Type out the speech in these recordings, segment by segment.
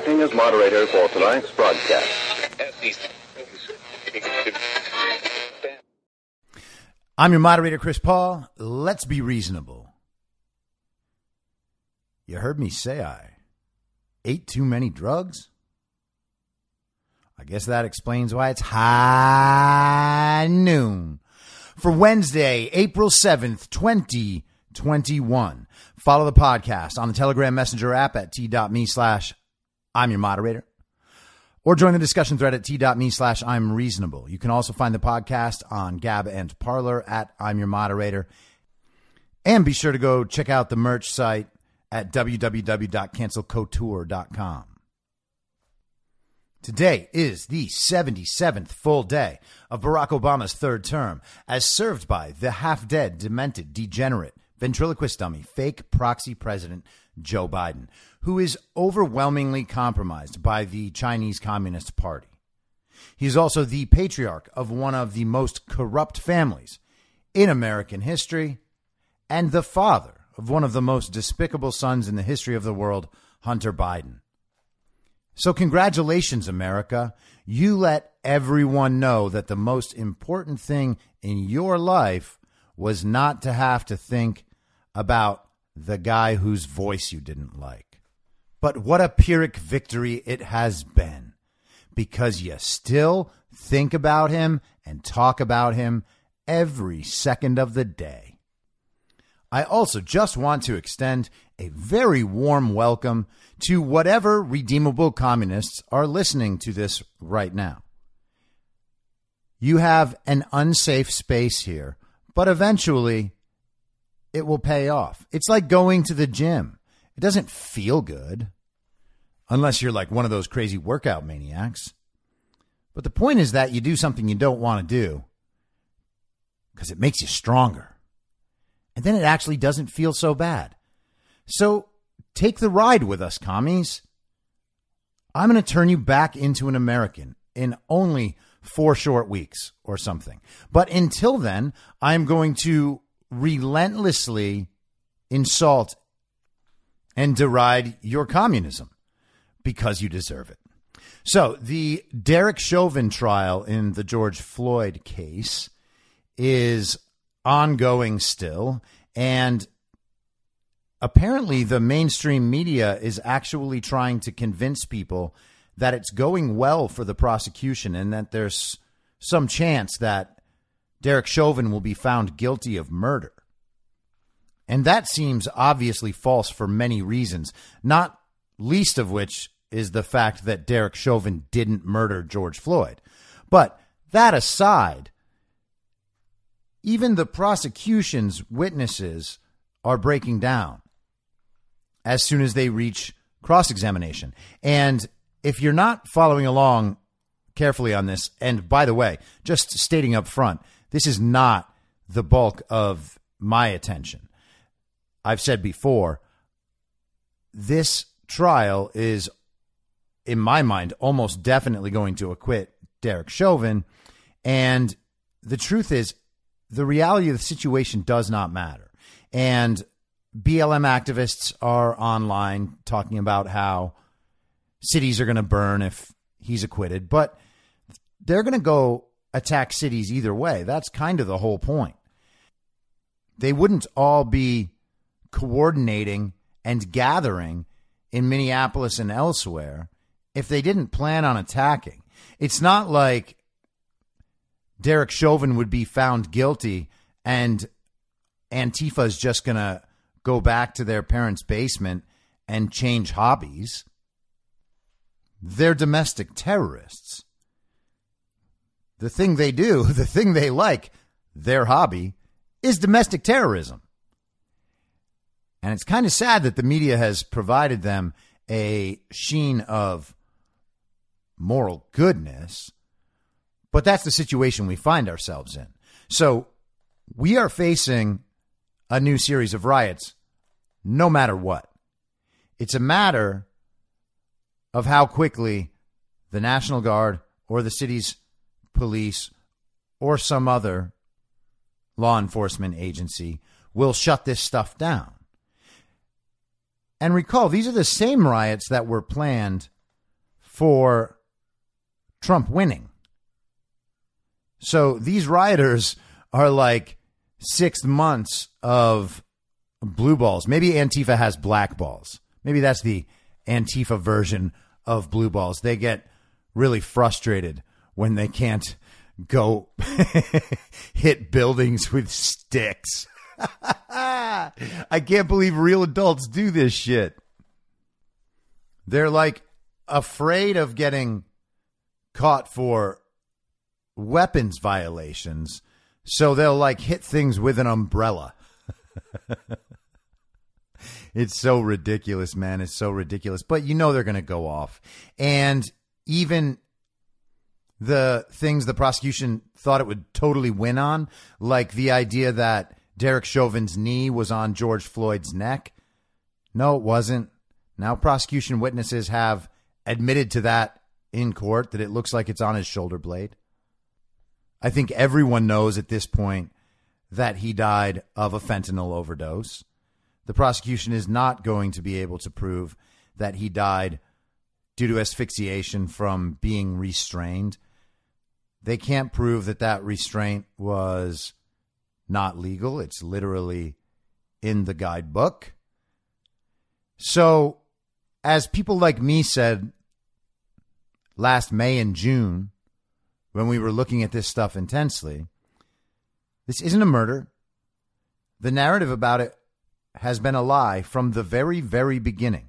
Acting as moderator for tonight's broadcast. I'm your moderator, Chris Paul. Let's be reasonable. You heard me say I ate too many drugs? I guess that explains why it's high noon for Wednesday, April 7th, 2021. Follow the podcast on the Telegram Messenger app at t.me slash I'm your moderator. Or join the discussion thread at t.me slash I'm reasonable. You can also find the podcast on Gab and Parler at I'm your moderator. And be sure to go check out the merch site at www.cancelcouture.com. Today is the 77th full day of Barack Obama's third term, as served by the half dead, demented, degenerate, ventriloquist dummy, fake proxy president Joe Biden, who is overwhelmingly compromised by the Chinese Communist Party. He is also the patriarch of one of the most corrupt families in American history and the father of one of the most despicable sons in the history of the world, Hunter Biden. So, congratulations, America. You let everyone know that the most important thing in your life was not to have to think about the guy whose voice you didn't like. But what a Pyrrhic victory it has been because you still think about him and talk about him every second of the day. I also just want to extend a very warm welcome to whatever redeemable communists are listening to this right now. You have an unsafe space here, but eventually it will pay off. It's like going to the gym. It doesn't feel good unless you're like one of those crazy workout maniacs. But the point is that you do something you don't want to do because it makes you stronger. And then it actually doesn't feel so bad. So take the ride with us, commies. I'm going to turn you back into an American in only four short weeks or something. But until then, I'm going to relentlessly insult and deride your communism because you deserve it. So, the Derek Chauvin trial in the George Floyd case is ongoing still. And apparently, the mainstream media is actually trying to convince people that it's going well for the prosecution and that there's some chance that Derek Chauvin will be found guilty of murder. And that seems obviously false for many reasons, not least of which is the fact that Derek Chauvin didn't murder George Floyd. But that aside, even the prosecution's witnesses are breaking down as soon as they reach cross examination. And if you're not following along carefully on this, and by the way, just stating up front, this is not the bulk of my attention. I've said before, this trial is, in my mind, almost definitely going to acquit Derek Chauvin. And the truth is, the reality of the situation does not matter. And BLM activists are online talking about how cities are going to burn if he's acquitted, but they're going to go attack cities either way. That's kind of the whole point. They wouldn't all be coordinating and gathering in Minneapolis and elsewhere if they didn't plan on attacking. It's not like Derek Chauvin would be found guilty and Antifa is just going to go back to their parents' basement and change hobbies. They're domestic terrorists. The thing they do, the thing they like, their hobby, is domestic terrorism. And it's kind of sad that the media has provided them a sheen of moral goodness, but that's the situation we find ourselves in. So we are facing a new series of riots no matter what. It's a matter of how quickly the National Guard or the city's police or some other law enforcement agency will shut this stuff down. And recall, these are the same riots that were planned for Trump winning. So these rioters are like six months of blue balls. Maybe Antifa has black balls. Maybe that's the Antifa version of blue balls. They get really frustrated when they can't go hit buildings with sticks. I can't believe real adults do this shit. They're like afraid of getting caught for weapons violations, so they'll like hit things with an umbrella. it's so ridiculous, man. It's so ridiculous. But you know they're going to go off. And even the things the prosecution thought it would totally win on, like the idea that Derek Chauvin's knee was on George Floyd's neck. No, it wasn't. Now prosecution witnesses have admitted to that in court that it looks like it's on his shoulder blade. I think everyone knows at this point that he died of a fentanyl overdose. The prosecution is not going to be able to prove that he died due to asphyxiation from being restrained. They can't prove that that restraint was not legal. It's literally in the guidebook. So, as people like me said last May and June, when we were looking at this stuff intensely, this isn't a murder. The narrative about it has been a lie from the very, very beginning.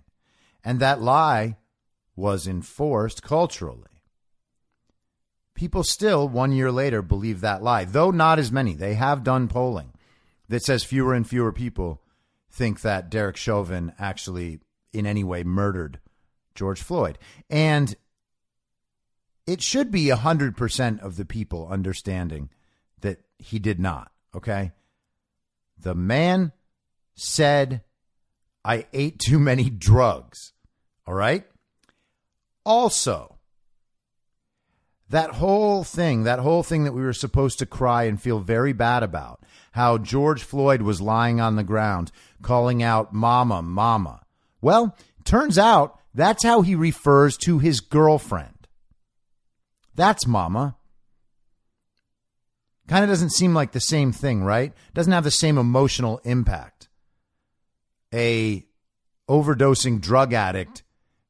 And that lie was enforced culturally. People still, one year later, believe that lie, though not as many. They have done polling that says fewer and fewer people think that Derek Chauvin actually, in any way, murdered George Floyd. And it should be 100% of the people understanding that he did not, okay? The man said, I ate too many drugs, all right? Also, that whole thing, that whole thing that we were supposed to cry and feel very bad about, how George Floyd was lying on the ground calling out, Mama, Mama. Well, turns out that's how he refers to his girlfriend. That's Mama. Kind of doesn't seem like the same thing, right? Doesn't have the same emotional impact. A overdosing drug addict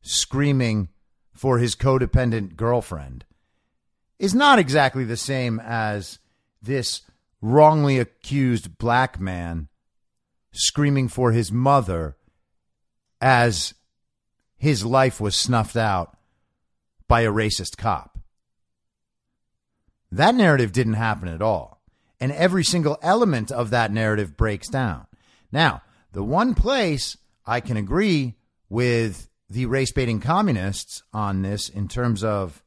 screaming for his codependent girlfriend is not exactly the same as this wrongly accused black man screaming for his mother as his life was snuffed out by a racist cop. That narrative didn't happen at all. and every single element of that narrative breaks down. Now, the one place I can agree with the race baiting communists on this in terms of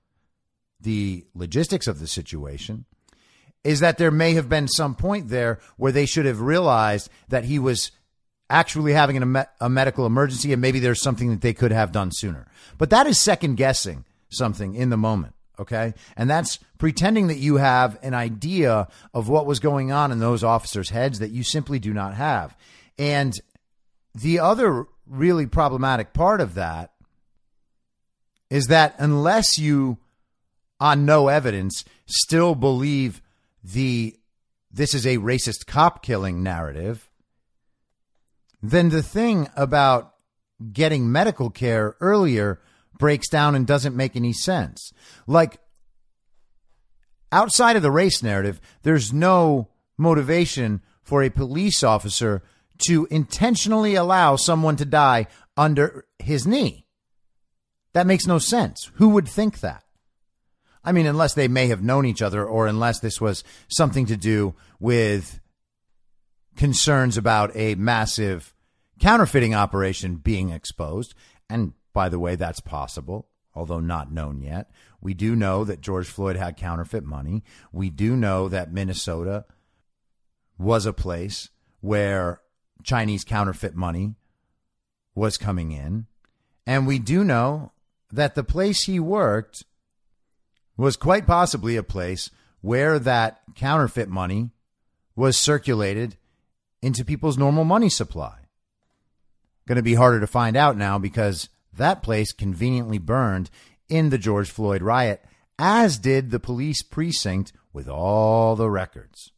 the logistics of the situation is that there may have been some point there where they should have realized that he was actually having a, a medical emergency and maybe there's something that they could have done sooner. But that is second guessing something in the moment. Okay. And that's pretending that you have an idea of what was going on in those officers' heads that you simply do not have. And the other really problematic part of that is that unless you, on no evidence, still believe the this is a racist cop killing narrative, then the thing about getting medical care earlier breaks down and doesn't make any sense. Like outside of the race narrative, there's no motivation for a police officer to intentionally allow someone to die under his knee. That makes no sense. Who would think that? I mean, unless they may have known each other or unless this was something to do with concerns about a massive counterfeiting operation being exposed. And by the way, that's possible, although not known yet. We do know that George Floyd had counterfeit money. We do know that Minnesota was a place where Chinese counterfeit money was coming in. And we do know that the place he worked was quite possibly a place where that counterfeit money was circulated into people's normal money supply. Going to be harder to find out now because that place conveniently burned in the George Floyd riot, as did the police precinct with all the records.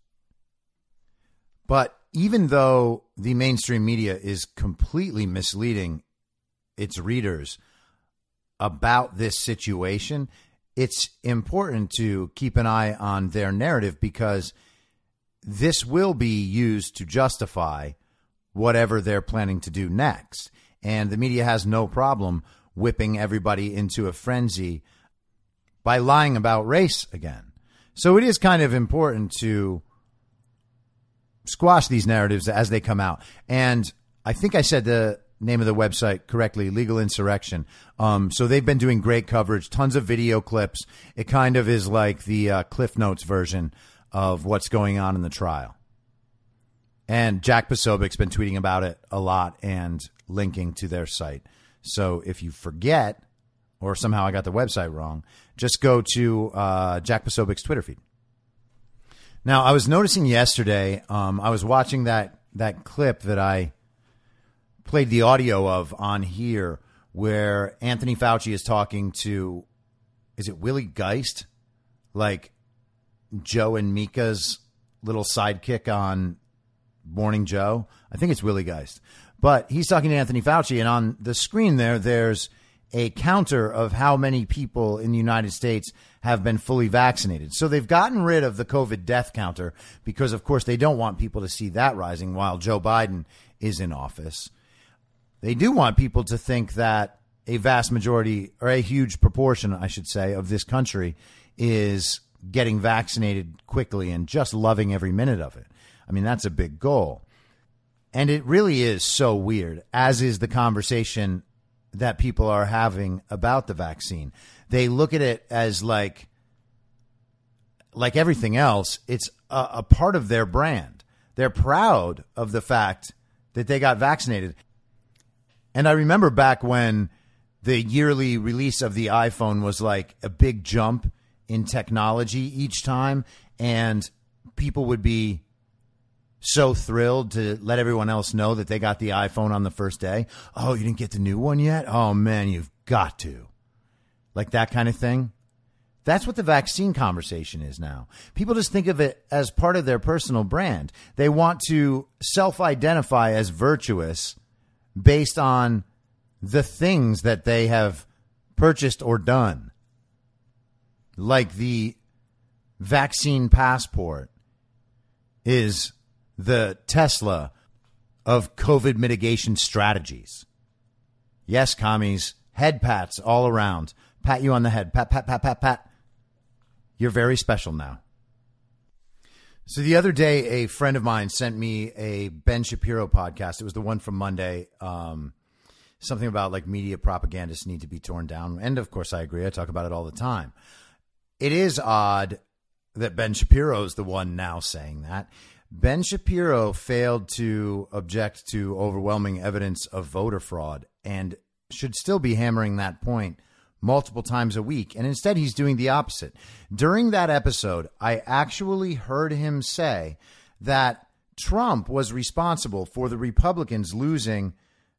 But even though the mainstream media is completely misleading its readers about this situation, it's important to keep an eye on their narrative because this will be used to justify whatever they're planning to do next. And the media has no problem whipping everybody into a frenzy by lying about race again. So it is kind of important to squash these narratives as they come out. And I think I said the name of the website correctly, Legal Insurrection. Um, so they've been doing great coverage, tons of video clips. It kind of is like the uh, Cliff Notes version of what's going on in the trial. And Jack Posobiec's been tweeting about it a lot and linking to their site. So if you forget, or somehow I got the website wrong, just go to uh, Jack Posobiec's Twitter feed. Now, I was noticing yesterday, um, I was watching that that clip that I played the audio of on here, where Anthony Fauci is talking to, is it Willie Geist, like Joe and Mika's little sidekick on Morning Joe. I think it's Willie Geist, but he's talking to Anthony Fauci, and on the screen there, there's a counter of how many people in the United States have been fully vaccinated. So they've gotten rid of the COVID death counter because, of course, they don't want people to see that rising while Joe Biden is in office. They do want people to think that a vast majority, or a huge proportion, I should say, of this country is getting vaccinated quickly and just loving every minute of it. I mean, that's a big goal. And it really is so weird, as is the conversation that people are having about the vaccine. They look at it as like like everything else, it's a, a, part of their brand. They're proud of the fact that they got vaccinated. And I remember back when the yearly release of the iPhone was like a big jump in technology each time, and people would be so thrilled to let everyone else know that they got the iPhone on the first day. Oh, you didn't get the new one yet? Oh, man, you've got to. Like that kind of thing. That's what the vaccine conversation is now. People just think of it as part of their personal brand. They want to self identify as virtuous based on the things that they have purchased or done. Like the vaccine passport is the Tesla of COVID mitigation strategies. Yes, commies, head pats all around. Pat you on the head. Pat, pat, pat, pat, pat. You're very special now. So the other day, a friend of mine sent me a Ben Shapiro podcast. It was the one from Monday. Um, something about like media propagandists need to be torn down. And of course, I agree. I talk about it all the time. It is odd that Ben Shapiro is the one now saying that. Ben Shapiro failed to object to overwhelming evidence of voter fraud and should still be hammering that point multiple times a week. And instead, he's doing the opposite. During that episode, I actually heard him say that Trump was responsible for the Republicans losing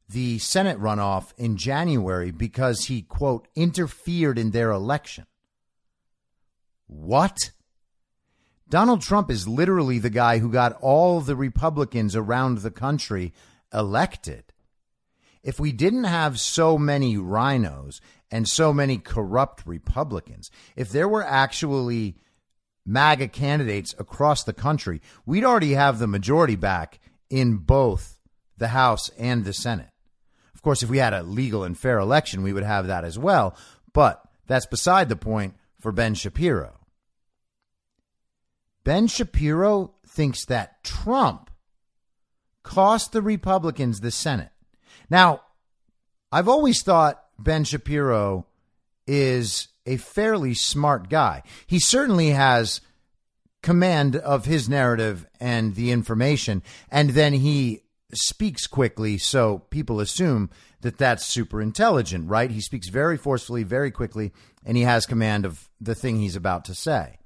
the Senate runoff in January because he, quote, interfered in their election. What? Donald Trump is literally the guy who got all the Republicans around the country elected. If we didn't have so many RINOs and so many corrupt Republicans, if there were actually MAGA candidates across the country, we'd already have the majority back in both the House and the Senate. Of course, if we had a legal and fair election, we would have that as well. But that's beside the point for Ben Shapiro. Ben Shapiro thinks that Trump cost the Republicans the Senate. Now, I've always thought Ben Shapiro is a fairly smart guy. He certainly has command of his narrative and the information, and then he speaks quickly, so people assume that that's super intelligent, right? He speaks very forcefully, very quickly, and he has command of the thing he's about to say.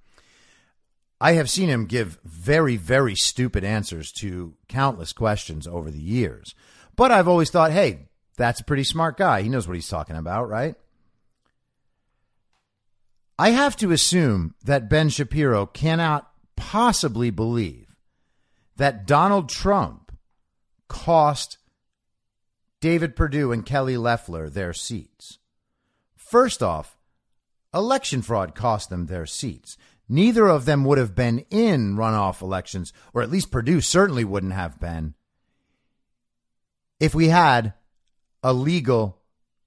I have seen him give very, very stupid answers to countless questions over the years. But I've always thought, hey, that's a pretty smart guy. He knows what he's talking about, right? I have to assume that Ben Shapiro cannot possibly believe that Donald Trump cost David Perdue and Kelly Loeffler their seats. First off, election fraud cost them their seats. Neither of them would have been in runoff elections, or at least Perdue certainly wouldn't have been, if we had a legal,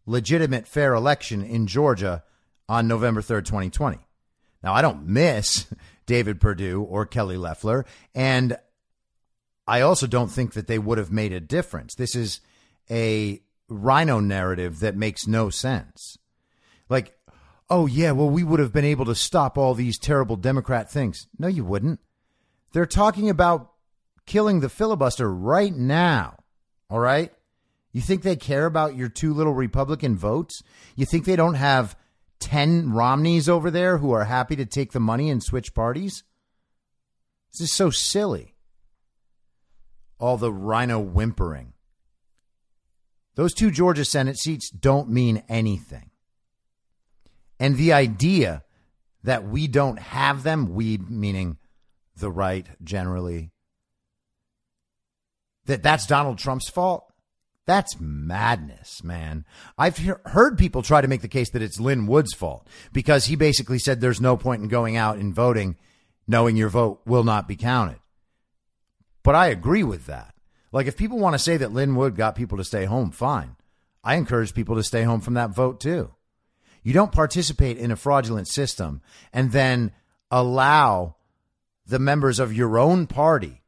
legitimate, fair election in Georgia on November 3rd, 2020. Now, I don't miss David Perdue or Kelly Loeffler, and I also don't think that they would have made a difference. This is a RINO narrative that makes no sense. Like, oh, yeah, well, we would have been able to stop all these terrible Democrat things. No, you wouldn't. They're talking about killing the filibuster right now. All right? You think they care about your two little Republican votes? You think they don't have 10 Romneys over there who are happy to take the money and switch parties? This is so silly. All the RINO whimpering. Those two Georgia Senate seats don't mean anything. And the idea that we don't have them, we meaning the right generally, that that's Donald Trump's fault, that's madness, man. I've he- heard people try to make the case that it's Lin Wood's fault because he basically said there's no point in going out and voting knowing your vote will not be counted. But I agree with that. Like, if people want to say that Lynn Wood got people to stay home, fine. I encourage people to stay home from that vote too. You don't participate in a fraudulent system and then allow the members of your own party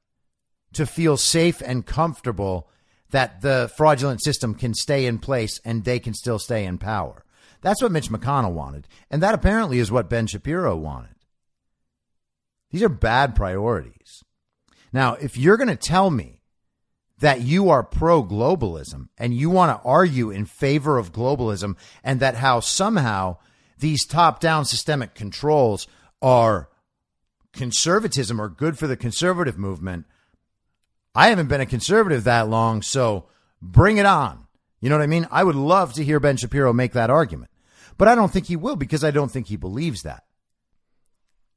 to feel safe and comfortable that the fraudulent system can stay in place and they can still stay in power. That's what Mitch McConnell wanted. And that apparently is what Ben Shapiro wanted. These are bad priorities. Now, if you're going to tell me that you are pro globalism and you want to argue in favor of globalism and that how somehow these top down systemic controls are conservatism or good for the conservative movement, I haven't been a conservative that long, so bring it on. You know what I mean? I would love to hear Ben Shapiro make that argument, but I don't think he will because I don't think he believes that.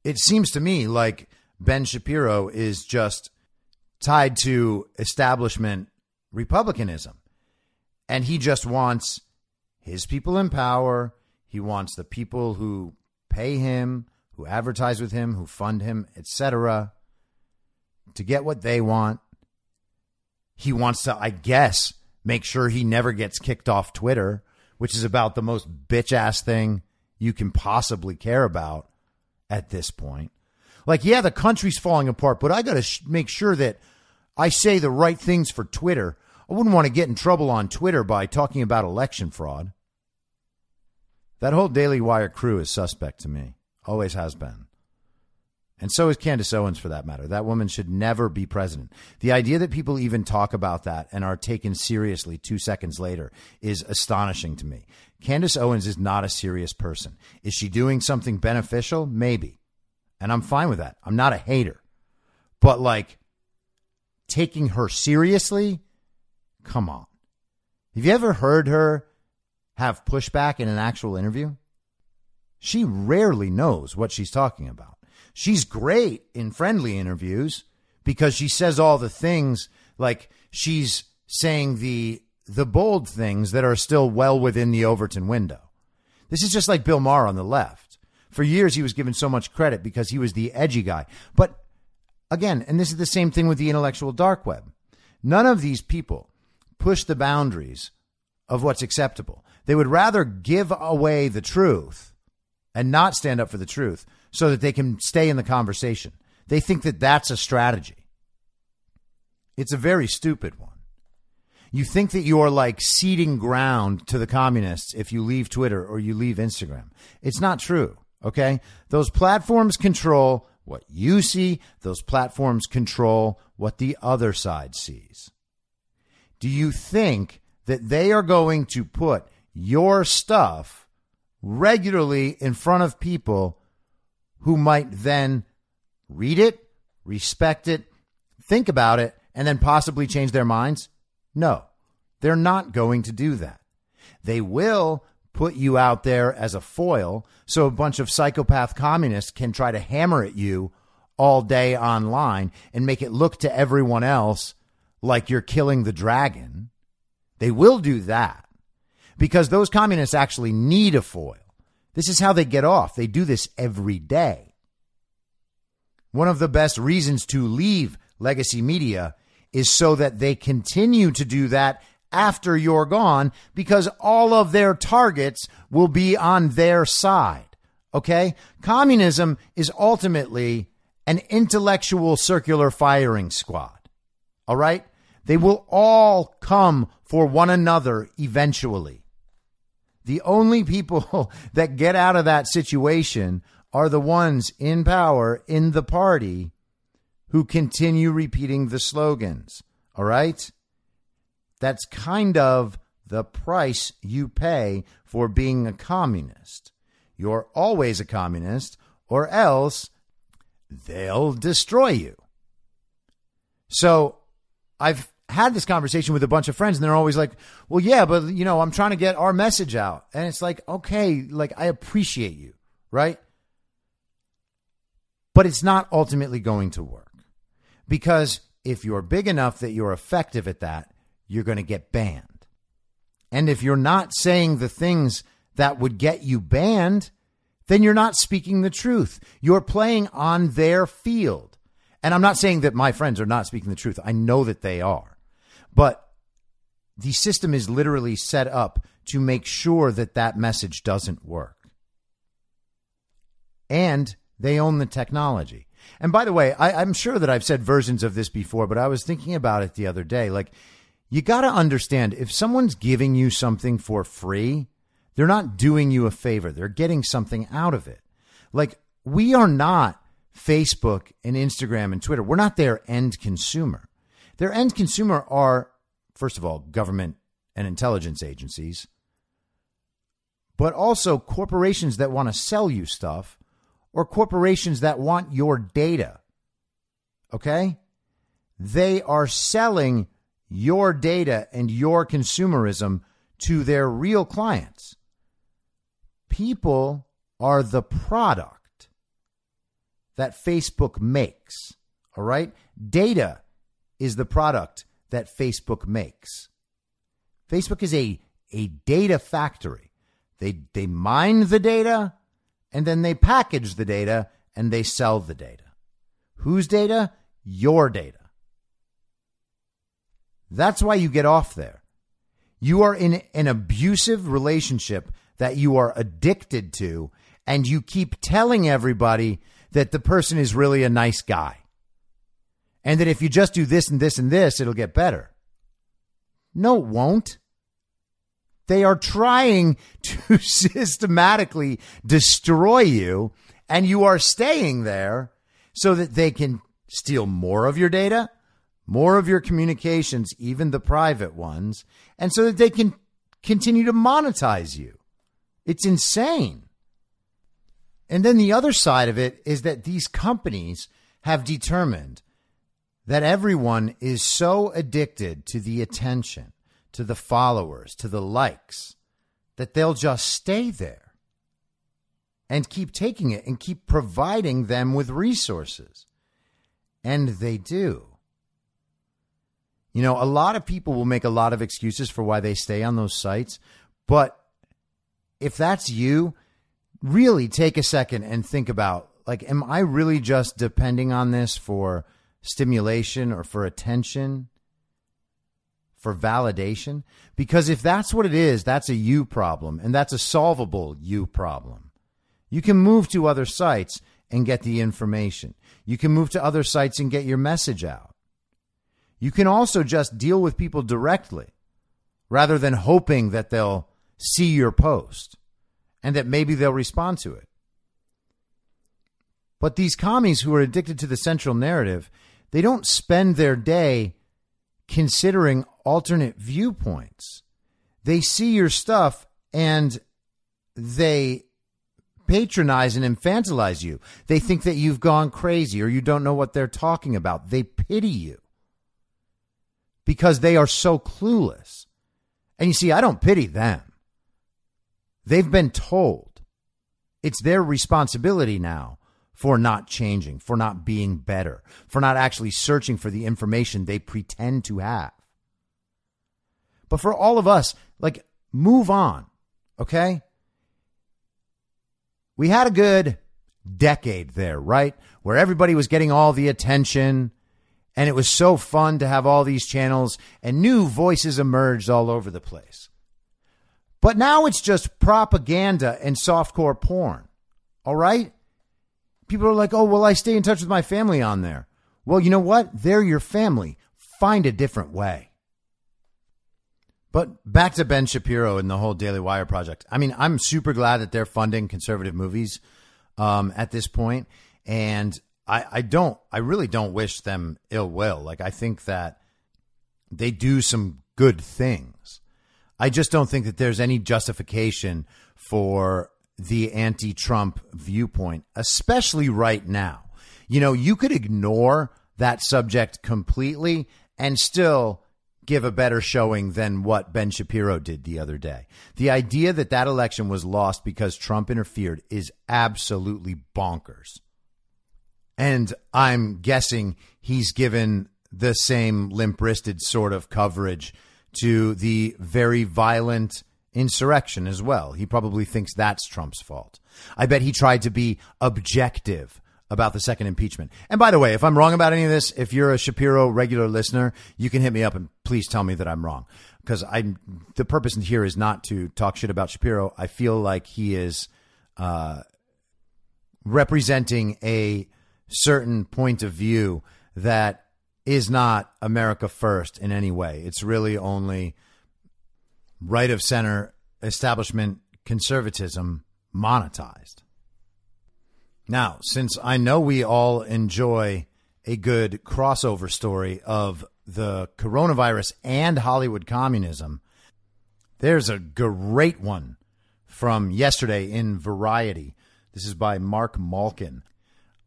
It seems to me like Ben Shapiro is just tied to establishment republicanism, and he just wants his people in power. He wants the people who pay him, who advertise with him, who fund him, etc., to get what they want he wants to, I guess, make sure he never gets kicked off Twitter, which is about the most bitch ass thing you can possibly care about at this point. Like, yeah, the country's falling apart, but I got to sh- make sure that I say the right things for Twitter. I wouldn't want to get in trouble on Twitter by talking about election fraud. That whole Daily Wire crew is suspect to me. Always has been. And so is Candace Owens, for that matter. That woman should never be president. The idea that people even talk about that and are taken seriously two seconds later is astonishing to me. Candace Owens is not a serious person. Is she doing something beneficial? Maybe. And I'm fine with that. I'm not a hater. But like taking her seriously? Come on. Have you ever heard her have pushback in an actual interview? She rarely knows what she's talking about. She's great in friendly interviews because she says all the things like she's saying the the bold things that are still well within the Overton window. This is just like Bill Maher on the left. For years he was given so much credit because he was the edgy guy. But again, and this is the same thing with the intellectual dark web. None of these people push the boundaries of what's acceptable. They would rather give away the truth and not stand up for the truth so that they can stay in the conversation. They think that that's a strategy. It's a very stupid one. You think that you're like ceding ground to the communists if you leave Twitter or you leave Instagram. It's not true. Okay. Those platforms control what you see. Those platforms control what the other side sees. Do you think that they are going to put your stuff regularly in front of people who might then read it, respect it, think about it, and then possibly change their minds? No, they're not going to do that. They will put you out there as a foil so a bunch of psychopath communists can try to hammer at you all day online and make it look to everyone else like you're killing the dragon. They will do that because those communists actually need a foil. This is how they get off. They do this every day. One of the best reasons to leave legacy media is so that they continue to do that after you're gone because all of their targets will be on their side. Okay? Communism is ultimately an intellectual circular firing squad. All right? They will all come for one another eventually. The only people that get out of that situation are the ones in power in the party who continue repeating the slogans. All right? That's kind of the price you pay for being a communist. You're always a communist, or else they'll destroy you. So I've had this conversation with a bunch of friends and they're always like, well, yeah, but you know, I'm trying to get our message out. And it's like, okay, like I appreciate you, right? But it's not ultimately going to work because if you're big enough that you're effective at that, you're going to get banned. And if you're not saying the things that would get you banned, then you're not speaking the truth. You're playing on their field. And I'm not saying that my friends are not speaking the truth. I know that they are. But the system is literally set up to make sure that that message doesn't work. And they own the technology. And by the way, I, am sure that I've said versions of this before, but I was thinking about it the other day. Like, you got to understand if someone's giving you something for free, they're not doing you a favor. They're getting something out of it. Like, we are not Facebook and Instagram and Twitter. We're not their end consumer. Their end consumer are, first of all, government and intelligence agencies, but also corporations that want to sell you stuff or corporations that want your data. Okay? They are selling your data and your consumerism to their real clients. People are the product that Facebook makes. All right? Data is the product that Facebook makes. Facebook is a, a data factory. They, they mine the data and then they package the data and they sell the data. Whose data? Your data. That's why you get off there. You are in an abusive relationship that you are addicted to, and you keep telling everybody that the person is really a nice guy. And that if you just do this and this and this, it'll get better. No, it won't. They are trying to systematically destroy you, and you are staying there so that they can steal more of your data, more of your communications, even the private ones, and so that they can continue to monetize you. It's insane. And then the other side of it is that these companies have determined that everyone is so addicted to the attention, to the followers, to the likes, that they'll just stay there and keep taking it and keep providing them with resources. And they do. You know, a lot of people will make a lot of excuses for why they stay on those sites, but if that's you, really take a second and think about like, am I really just depending on this for stimulation or for attention, for validation? Because if that's what it is, that's a you problem and that's a solvable you problem. You can move to other sites and get the information. You can move to other sites and get your message out. You can also just deal with people directly rather than hoping that they'll see your post and that maybe they'll respond to it. But these commies who are addicted to the central narrative, they don't spend their day considering alternate viewpoints. They see your stuff and they patronize and infantilize you. They think that you've gone crazy or you don't know what they're talking about. They pity you because they are so clueless. And you see, I don't pity them. They've been told it's their responsibility now for not changing, for not being better, for not actually searching for the information they pretend to have. But for all of us, like, move on, okay? we had a good decade there, right? Where everybody was getting all the attention and it was so fun to have all these channels and new voices emerged all over the place. But now it's just propaganda and softcore porn. All right? People are like, oh, well, I stay in touch with my family on there. Well, you know what? They're your family. Find a different way. But back to Ben Shapiro and the whole Daily Wire project. I mean, I'm super glad that they're funding conservative movies um, at this point, and I, I don't, I really don't wish them ill will. Like, I think that they do some good things. I just don't think that there's any justification for the anti-Trump viewpoint, especially right now. You know, you could ignore that subject completely and still give a better showing than what Ben Shapiro did the other day. The idea that that election was lost because Trump interfered is absolutely bonkers. And I'm guessing he's given the same limp wristed sort of coverage to the very violent insurrection as well. He probably thinks that's Trump's fault. I bet he tried to be objective about the second impeachment. And by the way, if I'm wrong about any of this, if you're a Shapiro regular listener, you can hit me up and please tell me that I'm wrong. Because I'm the purpose here is not to talk shit about Shapiro. I feel like he is uh, representing a certain point of view that is not America first in any way. It's really only right of center establishment conservatism monetized. Now, since I know we all enjoy a good crossover story of the coronavirus and Hollywood communism, there's a great one from yesterday in Variety. This is by Mark Malkin.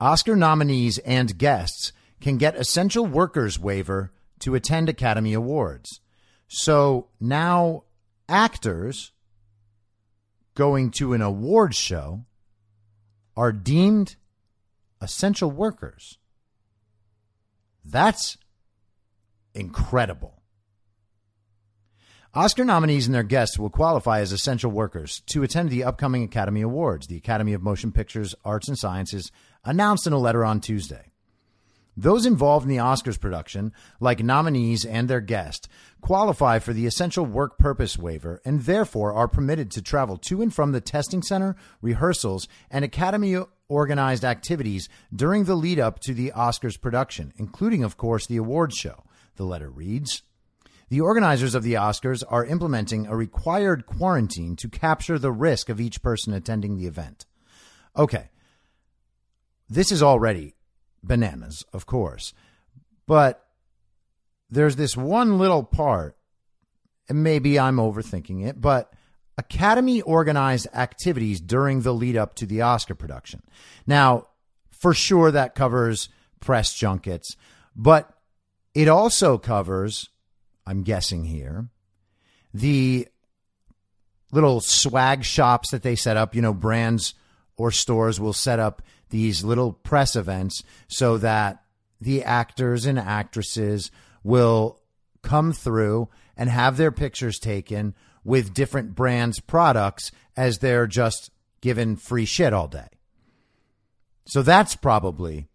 Oscar nominees and guests can get essential workers waiver to attend Academy Awards. So now actors going to an awards show are deemed essential workers. That's incredible. Oscar nominees and their guests will qualify as essential workers to attend the upcoming Academy Awards. The Academy of Motion Pictures, Arts, and Sciences announced in a letter on Tuesday. Those involved in the Oscars production, like nominees and their guest, qualify for the essential work purpose waiver and therefore are permitted to travel to and from the testing center, rehearsals, and Academy organized activities during the lead up to the Oscars production, including, of course, the awards show. The letter reads The organizers of the Oscars are implementing a required quarantine to capture the risk of each person attending the event. Okay. This is already bananas, of course. But there's this one little part, and maybe I'm overthinking it, but Academy organized activities during the lead up to the Oscar production. Now, for sure, that covers press junkets, but it also covers, I'm guessing here, the little swag shops that they set up. You know, brands or stores will set up these little press events so that the actors and actresses will come through and have their pictures taken with different brands' products as they're just given free shit all day. So that's probably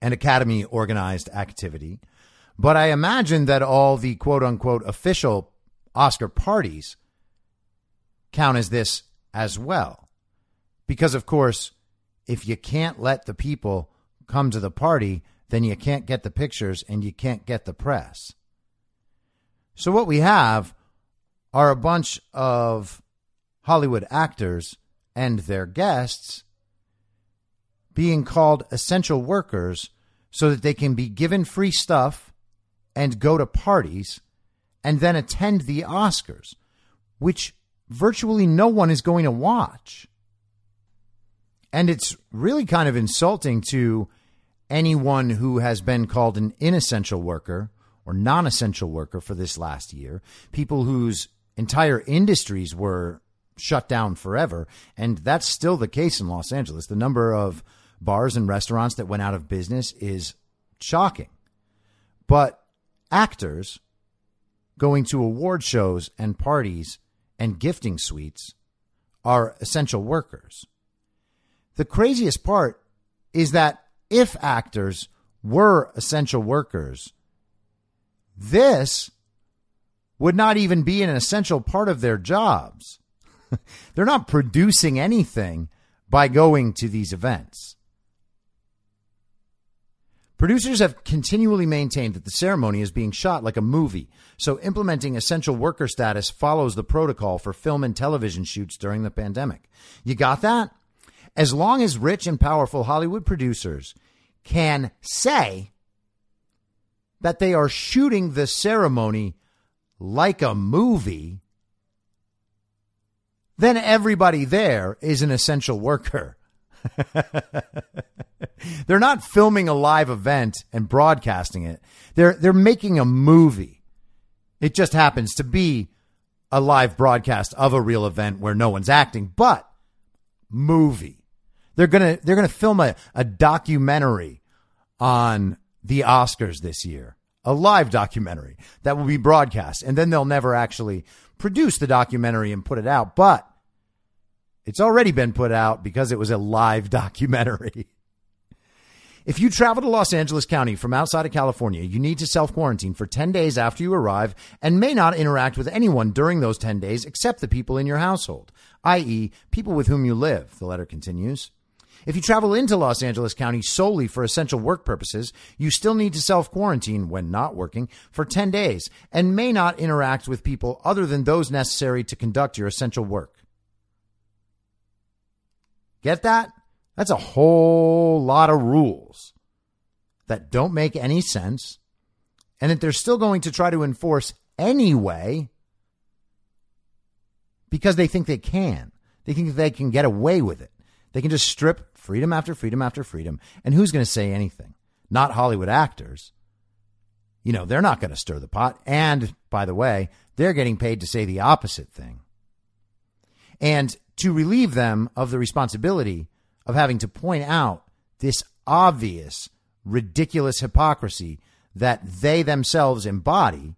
an Academy organized activity. But I imagine that all the quote unquote official Oscar parties count as this as well. Because, of course, if you can't let the people come to the party, then you can't get the pictures and you can't get the press. So, what we have are a bunch of Hollywood actors and their guests being called essential workers so that they can be given free stuff and go to parties and then attend the Oscars, which virtually no one is going to watch. And it's really kind of insulting to anyone who has been called an inessential worker or non essential worker for this last year, people whose entire industries were shut down forever. And that's still the case in Los Angeles. The number of bars and restaurants that went out of business is shocking. But actors going to award shows and parties and gifting suites are essential workers. The craziest part is that if actors were essential workers, this would not even be an essential part of their jobs. They're not producing anything by going to these events. Producers have continually maintained that the ceremony is being shot like a movie, so implementing essential worker status follows the protocol for film and television shoots during the pandemic. You got that? As long as rich and powerful Hollywood producers can say that they are shooting the ceremony like a movie, then everybody there is an essential worker. they're not filming a live event and broadcasting it. They're they're making a movie. It just happens to be a live broadcast of a real event where no one's acting, but movie. They're gonna they're gonna film a, a documentary on the Oscars this year a live documentary that will be broadcast. And then they'll never actually produce the documentary and put it out. But it's already been put out because it was a live documentary. If you travel to Los Angeles County from outside of California, you need to self quarantine for 10 days after you arrive and may not interact with anyone during those 10 days except the people in your household, i.e., people with whom you live. The letter continues. If you travel into Los Angeles County solely for essential work purposes, you still need to self quarantine when not working for 10 days and may not interact with people other than those necessary to conduct your essential work. Get that? That's a whole lot of rules that don't make any sense and that they're still going to try to enforce anyway because they think they can. They think they can get away with it. They can just strip freedom after freedom after freedom. And who's going to say anything? Not Hollywood actors. You know, they're not going to stir the pot. And by the way, they're getting paid to say the opposite thing. And to relieve them of the responsibility of having to point out this obvious, ridiculous hypocrisy that they themselves embody,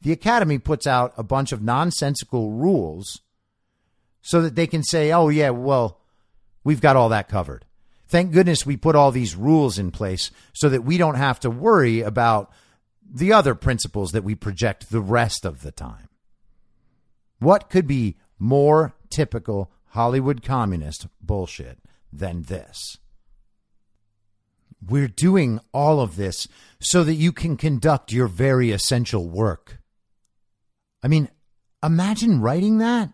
the Academy puts out a bunch of nonsensical rules so that they can say, oh, yeah, well, we've got all that covered. Thank goodness we put all these rules in place so that we don't have to worry about the other principles that we project the rest of the time. What could be more typical Hollywood communist bullshit than this. We're doing all of this so that you can conduct your very essential work. I mean, imagine writing that.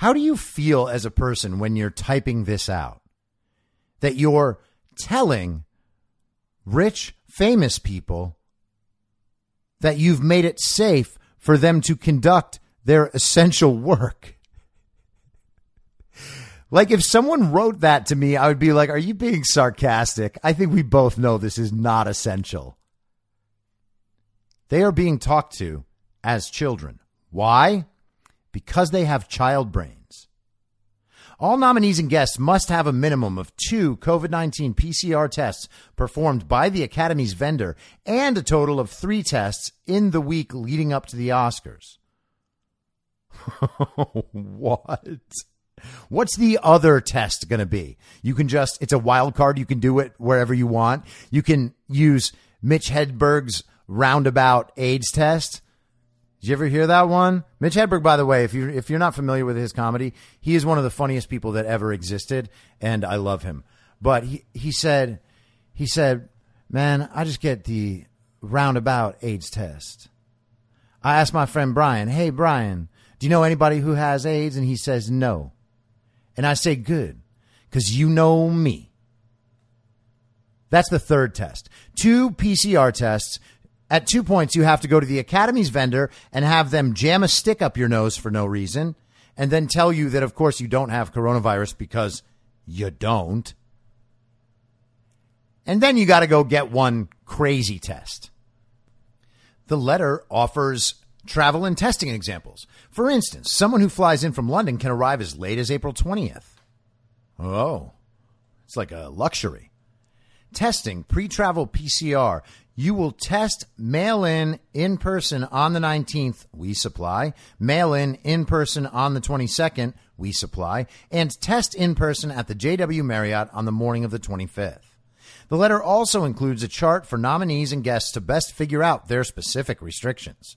How do you feel as a person when you're typing this out? That you're telling rich, famous people that you've made it safe for them to conduct their essential work. Like if someone wrote that to me, I would be like, "Are you being sarcastic?" I think we both know this is not essential. They are being talked to as children. Why? Because they have child brains. All nominees and guests must have a minimum of two COVID 19 PCR tests performed by the Academy's vendor and a total of three tests in the week leading up to the Oscars. what? What's the other test going to be? You can just, it's a wild card. You can do it wherever you want. You can use Mitch Hedberg's roundabout AIDS test. Did you ever hear that one? Mitch Hedberg, by the way, if you if you're not familiar with his comedy, he is one of the funniest people that ever existed, and I love him. But he he said he said, "Man, I just get the roundabout AIDS test." I asked my friend Brian, "Hey Brian, do you know anybody who has AIDS?" And he says, "No." And I say, "Good, because you know me." That's the third test. Two PCR tests at two points, you have to go to the Academy's vendor and have them jam a stick up your nose for no reason and then tell you that, of course, you don't have coronavirus because you don't. And then you got to go get one crazy test. The letter offers travel and testing examples. For instance, someone who flies in from London can arrive as late as April 20th. Oh, it's like a luxury. Testing, pre travel PCR, you will test mail in in person on the 19th, we supply, mail in in person on the 22nd, we supply, and test in person at the JW Marriott on the morning of the 25th. The letter also includes a chart for nominees and guests to best figure out their specific restrictions.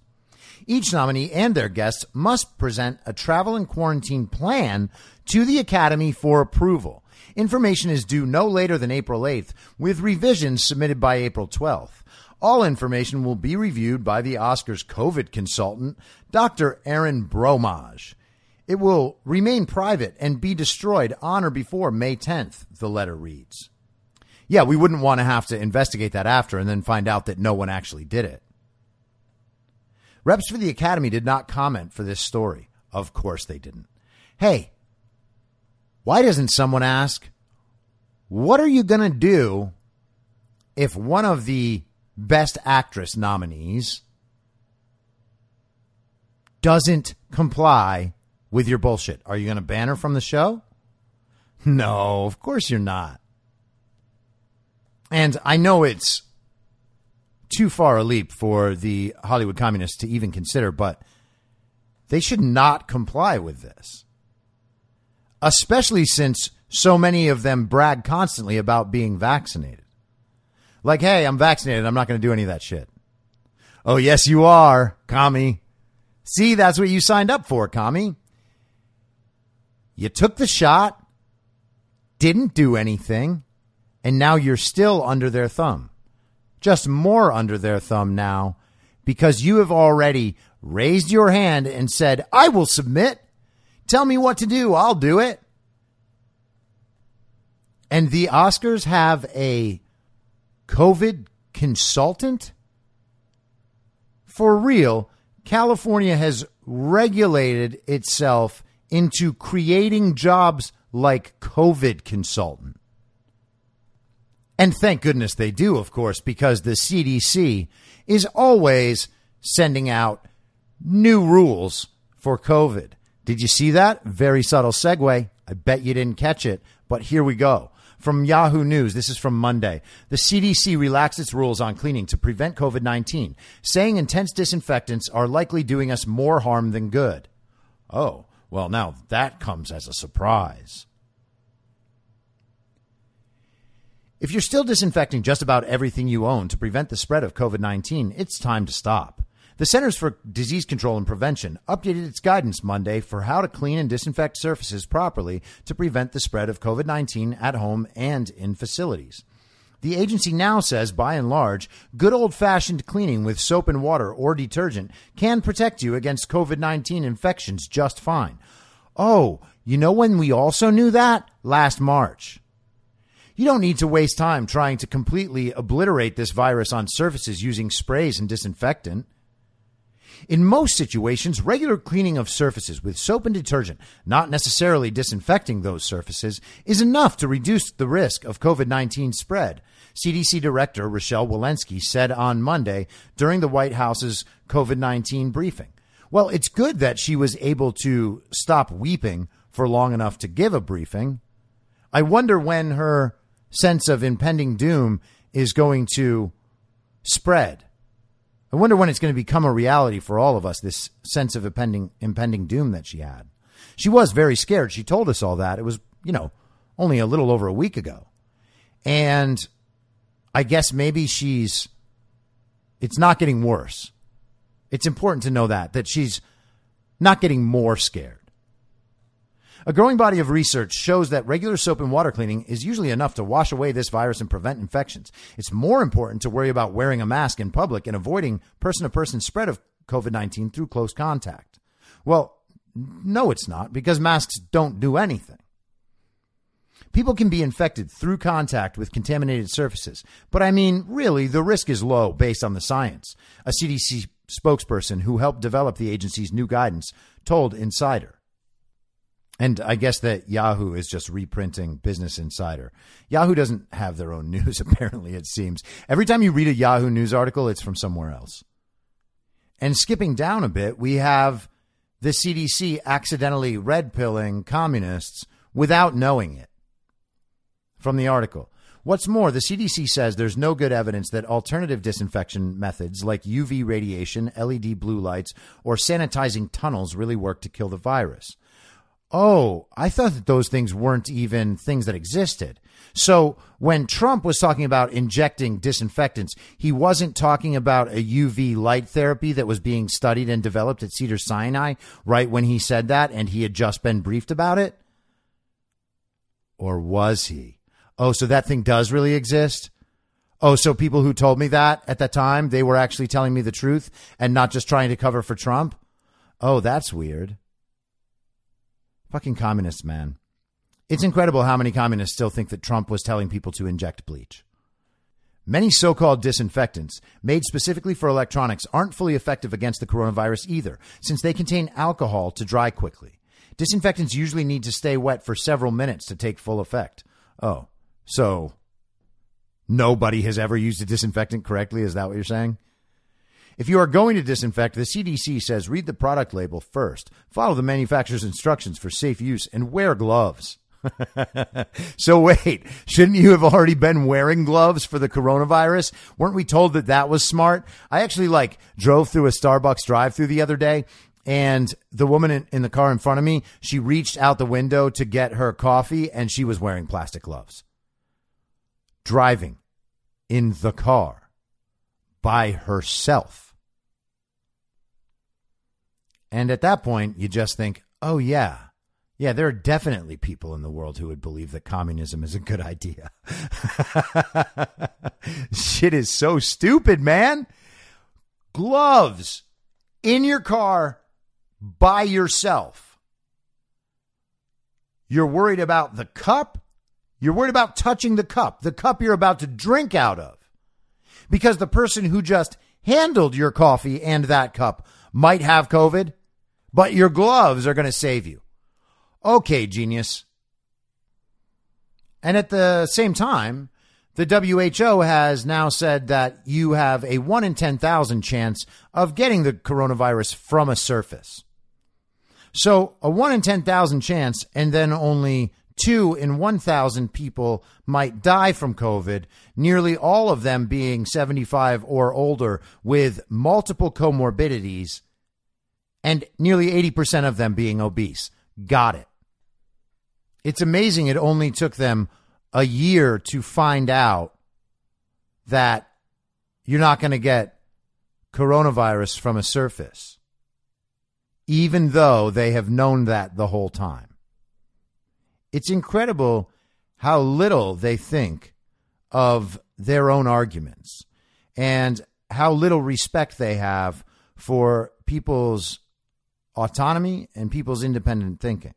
Each nominee and their guests must present a travel and quarantine plan to the Academy for approval. Information is due no later than April 8th, with revisions submitted by April 12th. All information will be reviewed by the Oscars COVID consultant, Dr. Aaron Bromage. It will remain private and be destroyed on or before May 10th, the letter reads. Yeah, we wouldn't want to have to investigate that after and then find out that no one actually did it. Reps for the Academy did not comment for this story. Of course they didn't. Hey, why doesn't someone ask, what are you going to do if one of the Best Actress nominees doesn't comply with your bullshit. Are you going to ban her from the show? No, of course you're not. And I know it's too far a leap for the Hollywood communists to even consider, but they should not comply with this. Especially since so many of them brag constantly about being vaccinated. Like, hey, I'm vaccinated. I'm not going to do any of that shit. Oh, yes, you are, commie. See, that's what you signed up for, commie. You took the shot, didn't do anything, and now you're still under their thumb. Just more under their thumb now because you have already raised your hand and said, I will submit. Tell me what to do. I'll do it. And the Oscars have a COVID consultant? For real, California has regulated itself into creating jobs like COVID consultant. And thank goodness they do, of course, because the CDC is always sending out new rules for COVID. Did you see that? Very subtle segue. I bet you didn't catch it, but here we go. From Yahoo News, this is from Monday. The CDC relaxed its rules on cleaning to prevent COVID 19, saying intense disinfectants are likely doing us more harm than good. Oh, well, now that comes as a surprise. If you're still disinfecting just about everything you own to prevent the spread of COVID 19, it's time to stop. The Centers for Disease Control and Prevention updated its guidance Monday for how to clean and disinfect surfaces properly to prevent the spread of COVID 19 at home and in facilities. The agency now says, by and large, good old fashioned cleaning with soap and water or detergent can protect you against COVID 19 infections just fine. Oh, you know when we also knew that? Last March. You don't need to waste time trying to completely obliterate this virus on surfaces using sprays and disinfectant. In most situations, regular cleaning of surfaces with soap and detergent, not necessarily disinfecting those surfaces, is enough to reduce the risk of COVID 19 spread. CDC Director Rochelle Walensky said on Monday during the White House's COVID 19 briefing. Well, it's good that she was able to stop weeping for long enough to give a briefing. I wonder when her sense of impending doom is going to spread. I wonder when it's going to become a reality for all of us, this sense of impending, impending doom that she had. She was very scared. She told us all that. It was, you know, only a little over a week ago. And I guess maybe she's, it's not getting worse. It's important to know that, that she's not getting more scared. A growing body of research shows that regular soap and water cleaning is usually enough to wash away this virus and prevent infections. It's more important to worry about wearing a mask in public and avoiding person to person spread of COVID 19 through close contact. Well, no, it's not, because masks don't do anything. People can be infected through contact with contaminated surfaces, but I mean, really, the risk is low based on the science. A CDC spokesperson who helped develop the agency's new guidance told Insider. And I guess that Yahoo is just reprinting Business Insider. Yahoo doesn't have their own news, apparently, it seems. Every time you read a Yahoo news article, it's from somewhere else. And skipping down a bit, we have the CDC accidentally red pilling communists without knowing it. From the article. What's more, the CDC says there's no good evidence that alternative disinfection methods like UV radiation, LED blue lights, or sanitizing tunnels really work to kill the virus. Oh, I thought that those things weren't even things that existed. So when Trump was talking about injecting disinfectants, he wasn't talking about a UV light therapy that was being studied and developed at Cedars-Sinai right when he said that and he had just been briefed about it? Or was he? Oh, so that thing does really exist? Oh, so people who told me that at that time, they were actually telling me the truth and not just trying to cover for Trump? Oh, that's weird. Fucking communists, man. It's incredible how many communists still think that Trump was telling people to inject bleach. Many so called disinfectants made specifically for electronics aren't fully effective against the coronavirus either, since they contain alcohol to dry quickly. Disinfectants usually need to stay wet for several minutes to take full effect. Oh, so nobody has ever used a disinfectant correctly? Is that what you're saying? If you are going to disinfect, the CDC says read the product label first, follow the manufacturer's instructions for safe use, and wear gloves. so wait, shouldn't you have already been wearing gloves for the coronavirus? Weren't we told that that was smart? I actually like drove through a Starbucks drive through the other day and the woman in, in, the car in front of me, she reached out the window to get her coffee and she was wearing plastic gloves. Driving in the car by herself. And at that point, you just think, oh, yeah. Yeah, there are definitely people in the world who would believe that communism is a good idea. Shit is so stupid, man. Gloves in your car by yourself. You're worried about the cup. You're worried about touching the cup, the cup you're about to drink out of. Because the person who just handled your coffee and that cup might have COVID but your gloves are going to save you. Okay, genius. And at the same time, the WHO has now said that you have a 1 in 10,000 chance of getting the coronavirus from a surface. So, a 1 in 10,000 chance, and then only 2 in 1,000 people might die from COVID, nearly all of them being 75 or older with multiple comorbidities and nearly 80% of them being obese. Got it. It's amazing it only took them a year to find out that you're not going to get coronavirus from a surface, even though they have known that the whole time. It's incredible how little they think of their own arguments and how little respect they have for people's autonomy and people's independent thinking.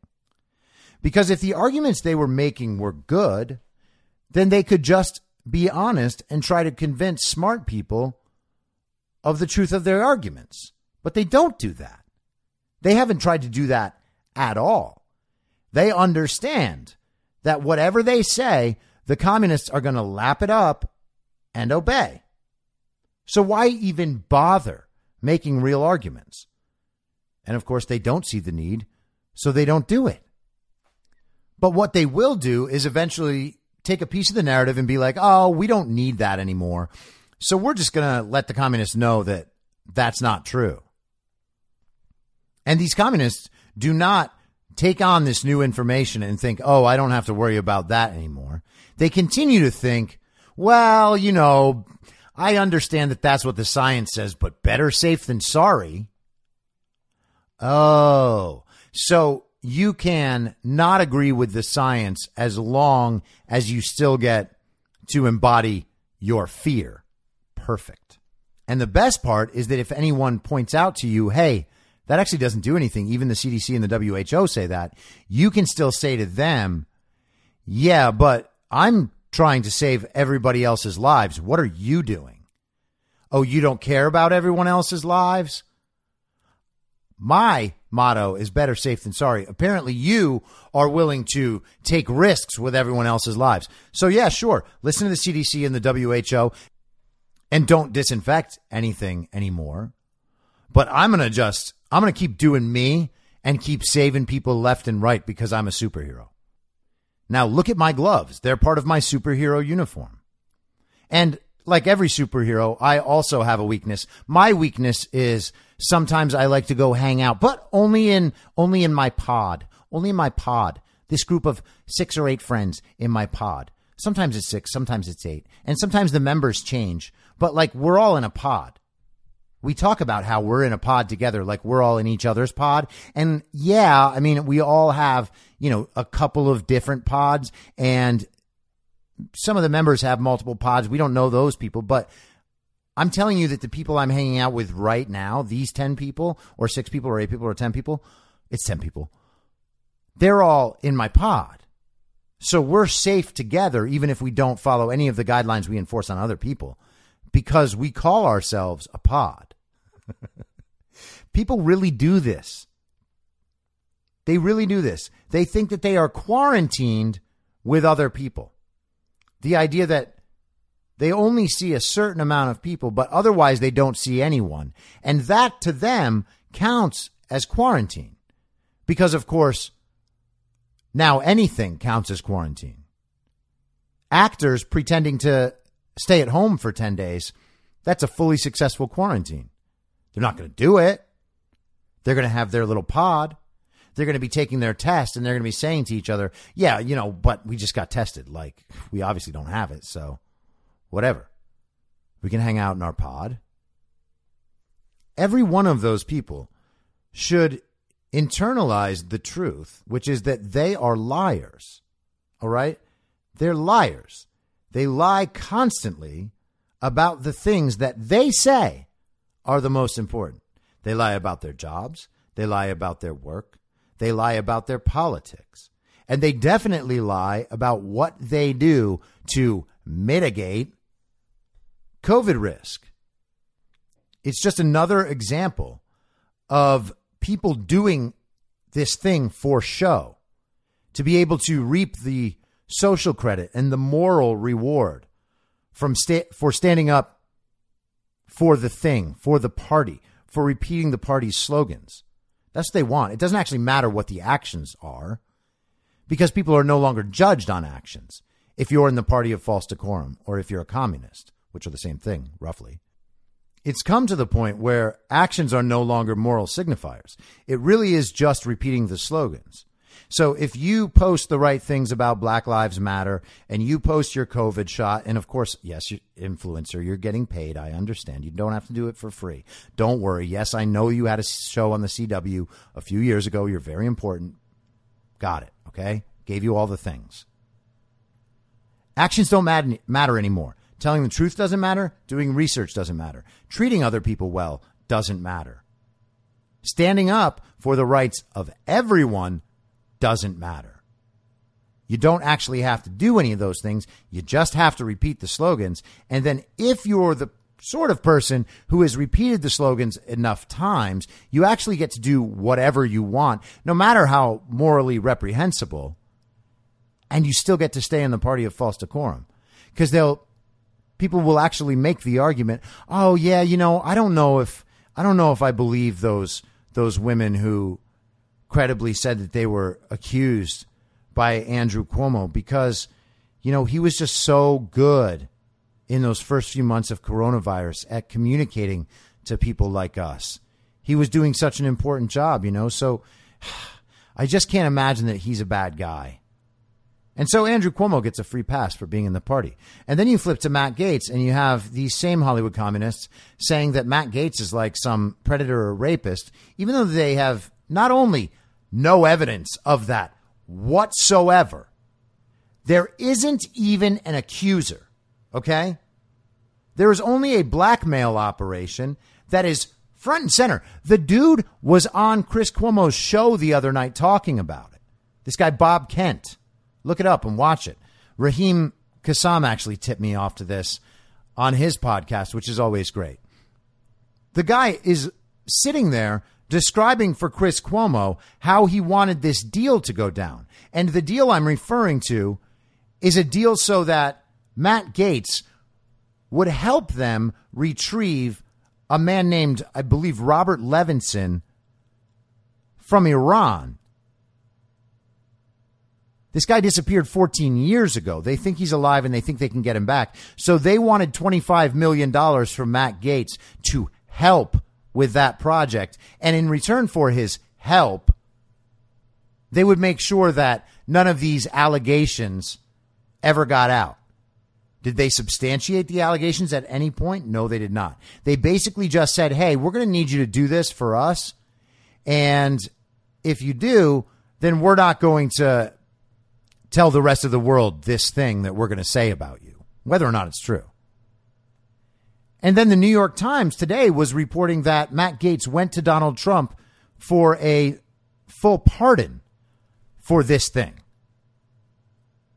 Because if the arguments they were making were good, then they could just be honest and try to convince smart people of the truth of their arguments. But they don't do that. They haven't tried to do that at all. They understand that whatever they say, the communists are going to lap it up and obey. So why even bother making real arguments? And of course, they don't see the need, so they don't do it. But what they will do is eventually take a piece of the narrative and be like, oh, we don't need that anymore. So we're just going to let the communists know that that's not true. And these communists do not take on this new information and think, oh, I don't have to worry about that anymore. They continue to think, well, you know, I understand that that's what the science says, but better safe than sorry. Oh, so you can not agree with the science as long as you still get to embody your fear. Perfect. And the best part is that if anyone points out to you, hey, that actually doesn't do anything. Even the CDC and the WHO say that. You can still say to them, yeah, but I'm trying to save everybody else's lives. What are you doing? Oh, you don't care about everyone else's lives? My motto is better safe than sorry. Apparently, you are willing to take risks with everyone else's lives. So, yeah, sure. Listen to the CDC and the WHO and don't disinfect anything anymore. But I'm going to just I'm going to keep doing me and keep saving people left and right because I'm a superhero. Now, look at my gloves. They're part of my superhero uniform. And like every superhero, I also have a weakness. My weakness is sometimes I like to go hang out, but only in only in my pod. Only in my pod. This group of 6 or 8 friends in my pod. Sometimes it's 6, sometimes it's 8, and sometimes the members change, but like we're all in a pod we talk about how we're in a pod together, like we're all in each other's pod. And yeah, I mean, we all have, you know, a couple of different pods and some of the members have multiple pods. We don't know those people, but I'm telling you that the people I'm hanging out with right now, these 10 people or six people or eight people or 10 people, it's 10 people. They're all in my pod. So we're safe together, even if we don't follow any of the guidelines we enforce on other people because we call ourselves a pod. People really do this. They really do this. They think that they are quarantined with other people. The idea that they only see a certain amount of people, but otherwise they don't see anyone. And that to them counts as quarantine. Because, of course, now anything counts as quarantine. Actors pretending to stay at home for 10 days, that's a fully successful quarantine. They're not going to do it. They're going to have their little pod. They're going to be taking their test and they're going to be saying to each other, yeah, you know, but we just got tested. Like, we obviously don't have it. So, whatever. We can hang out in our pod. Every one of those people should internalize the truth, which is that they are liars. All right? They're liars. They lie constantly about the things that they say are the most important. They lie about their jobs, they lie about their work, they lie about their politics, and they definitely lie about what they do to mitigate COVID risk. It's just another example of people doing this thing for show to be able to reap the social credit and the moral reward from sta- for standing up for the thing, for the party, for repeating the party's slogans. That's what they want. It doesn't actually matter what the actions are because people are no longer judged on actions if you're in the party of false decorum or if you're a communist, which are the same thing, roughly. It's come to the point where actions are no longer moral signifiers. It really is just repeating the slogans. So if you post the right things about Black Lives Matter and you post your COVID shot, and of course, yes, you're influencer, you're getting paid. I understand. You don't have to do it for free. Don't worry. Yes, I know you had a show on the CW a few years ago. You're very important. Got it. Okay. Gave you all the things. Actions don't matter, matter anymore. Telling the truth doesn't matter. Doing research doesn't matter. Treating other people well doesn't matter. Standing up for the rights of everyone doesn't matter. You don't actually have to do any of those things. You just have to repeat the slogans. And then if you're the sort of person who has repeated the slogans enough times, you actually get to do whatever you want, no matter how morally reprehensible. And you still get to stay in the party of false decorum because they'll, people will actually make the argument, oh, yeah, you know, I don't know if, I don't know if I believe those, those women who credibly said that they were accused by Andrew Cuomo because, you know, he was just so good in those first few months of coronavirus at communicating to people like us. He was doing such an important job, you know, so I just can't imagine that he's a bad guy. And so Andrew Cuomo gets a free pass for being in the party. And then you flip to Matt Gaetz and you have these same Hollywood communists saying that Matt Gaetz is like some predator or rapist, even though they have not only no evidence of that whatsoever, there isn't even an accuser, okay? There is only a blackmail operation that is front and center. The dude was on Chris Cuomo's show the other night talking about it. This guy, Bob Kent. Look it up and watch it. Raheem Kassam actually tipped me off to this on his podcast, which is always great. The guy is sitting there describing for Chris Cuomo how he wanted this deal to go down. And the deal I'm referring to is a deal so that Matt Gaetz would help them retrieve a man named, I believe, Robert Levinson from Iran. This guy disappeared 14 years ago. They think he's alive and they think they can get him back. So they wanted $25 million from Matt Gaetz to help with that project. And in return for his help, they would make sure that none of these allegations ever got out. Did they substantiate the allegations at any point? No, they did not. They basically just said, hey, we're going to need you to do this for us. And if you do, then we're not going to tell the rest of the world this thing that we're going to say about you, whether or not it's true. And then the New York Times today was reporting that Matt Gaetz went to Donald Trump for a full pardon for this thing.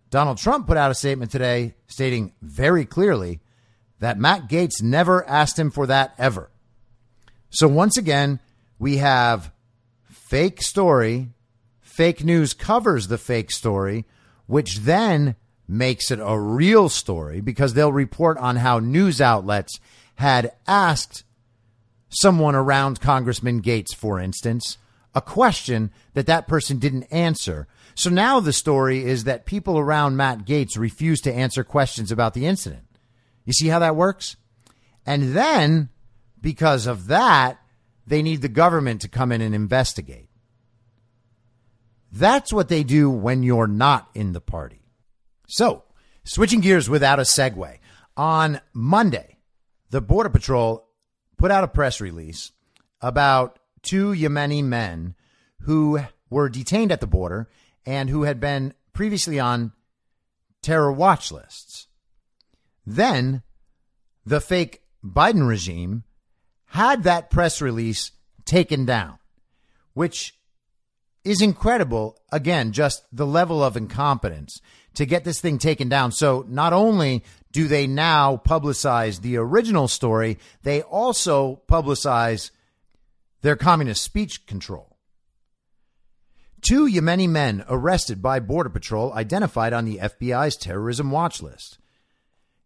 Donald Trump put out a statement today stating very clearly that Matt Gaetz never asked him for that ever. So once again, we have fake story, fake news covers the fake story, which then makes it a real story because they'll report on how news outlets had asked someone around Congressman Gaetz, for instance, a question that that person didn't answer. So now the story is that people around Matt Gaetz refuse to answer questions about the incident. You see how that works? And then, because of that, they need the government to come in and investigate. That's what they do when you're not in the party. So, switching gears without a segue. On Monday, the Border Patrol put out a press release about two Yemeni men who were detained at the border and who had been previously on terror watch lists. Then the fake Biden regime had that press release taken down, which is incredible. Again, just the level of incompetence to get this thing taken down. So not only do they now publicize the original story, they also publicize their communist speech control. Two Yemeni men arrested by Border Patrol identified on the FBI's terrorism watch list.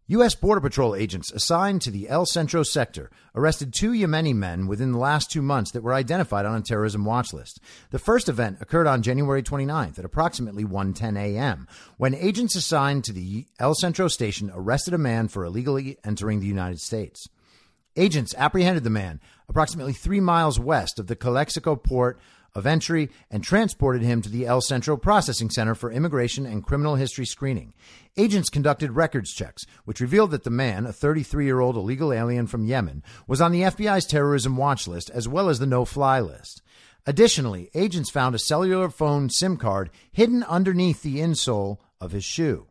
U.S. Border Patrol agents assigned to the El Centro sector arrested two Yemeni men within the last two months that were identified on a terrorism watch list. The first event occurred on January 29th at approximately 1:10 a.m. when agents assigned to the El Centro station arrested a man for illegally entering the United States. Agents apprehended the man approximately three miles west of the Calexico port of entry and transported him to the El Centro Processing Center for Immigration and Criminal History Screening. Agents conducted records checks, which revealed that the man, a 33 year old illegal alien from Yemen, was on the FBI's terrorism watch list as well as the no fly list. Additionally, agents found a cellular phone SIM card hidden underneath the insole of his shoe.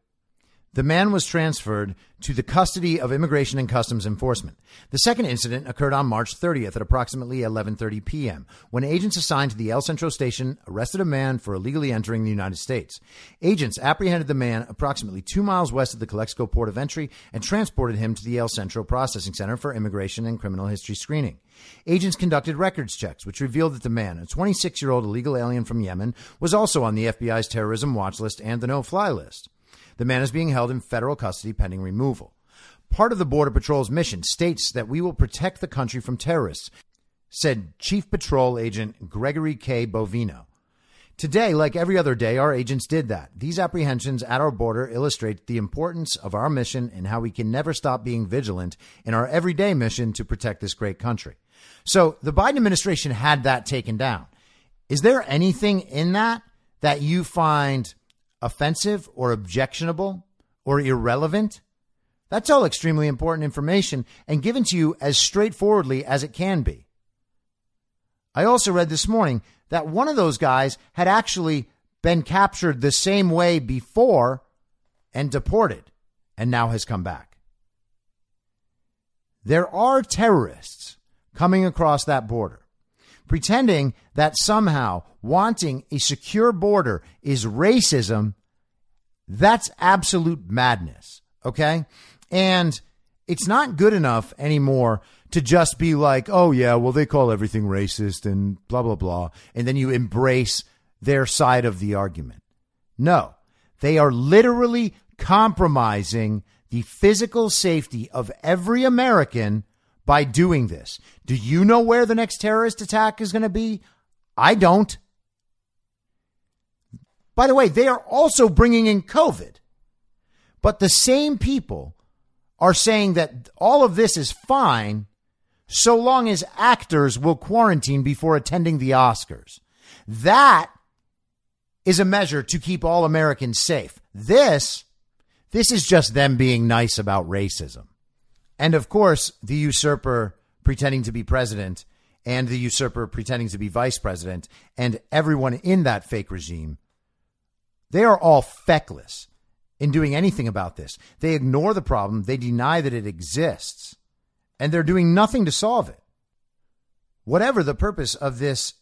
The man was transferred to the custody of Immigration and Customs Enforcement. The second incident occurred on March 30th at approximately 11:30 p.m. when agents assigned to the El Centro station arrested a man for illegally entering the United States. Agents apprehended the man approximately 2 miles west of the Calexico port of entry and transported him to the El Centro Processing Center for Immigration and Criminal History Screening. Agents conducted records checks, which revealed that the man, a 26 year old illegal alien from Yemen, was also on the FBI's terrorism watch list and the no fly list. The man is being held in federal custody pending removal. Part of the Border Patrol's mission states that we will protect the country from terrorists, said Chief Patrol Agent Gregory K. Bovino. Today, like every other day, our agents did that. These apprehensions at our border illustrate the importance of our mission and how we can never stop being vigilant in our everyday mission to protect this great country. So the Biden administration had that taken down. Is there anything in that that you find offensive or objectionable or irrelevant? That's all extremely important information and given to you as straightforwardly as it can be. I also read this morning that one of those guys had actually been captured the same way before and deported and now has come back. There are terrorists coming across that border pretending that somehow wanting a secure border is racism, that's absolute madness. Okay. And it's not good enough anymore to just be like, oh, yeah, well, they call everything racist and blah, blah, blah. And then you embrace their side of the argument. No, they are literally compromising the physical safety of every American by doing this. Do you know where the next terrorist attack is going to be? I don't. By the way, they are also bringing in COVID. But the same people are saying that all of this is fine so long as actors will quarantine before attending the Oscars. That is a measure to keep all Americans safe. This this is just them being nice about racism. And of course, the usurper pretending to be president and the usurper pretending to be vice president and everyone in that fake regime, they are all feckless in doing anything about this. They ignore the problem, they deny that it exists, and they're doing nothing to solve it. Whatever the purpose of this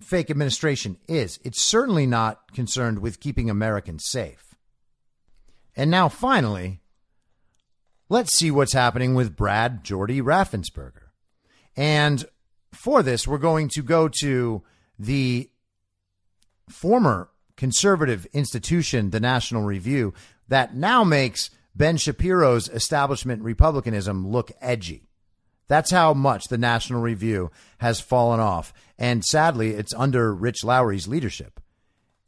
fake administration is, it's certainly not concerned with keeping Americans safe. And now, finally, let's see what's happening with Brad Jordy Raffensperger. And for this, we're going to go to the former conservative institution, the National Review, that now makes Ben Shapiro's establishment Republicanism look edgy. That's how much the National Review has fallen off. And sadly, it's under Rich Lowry's leadership.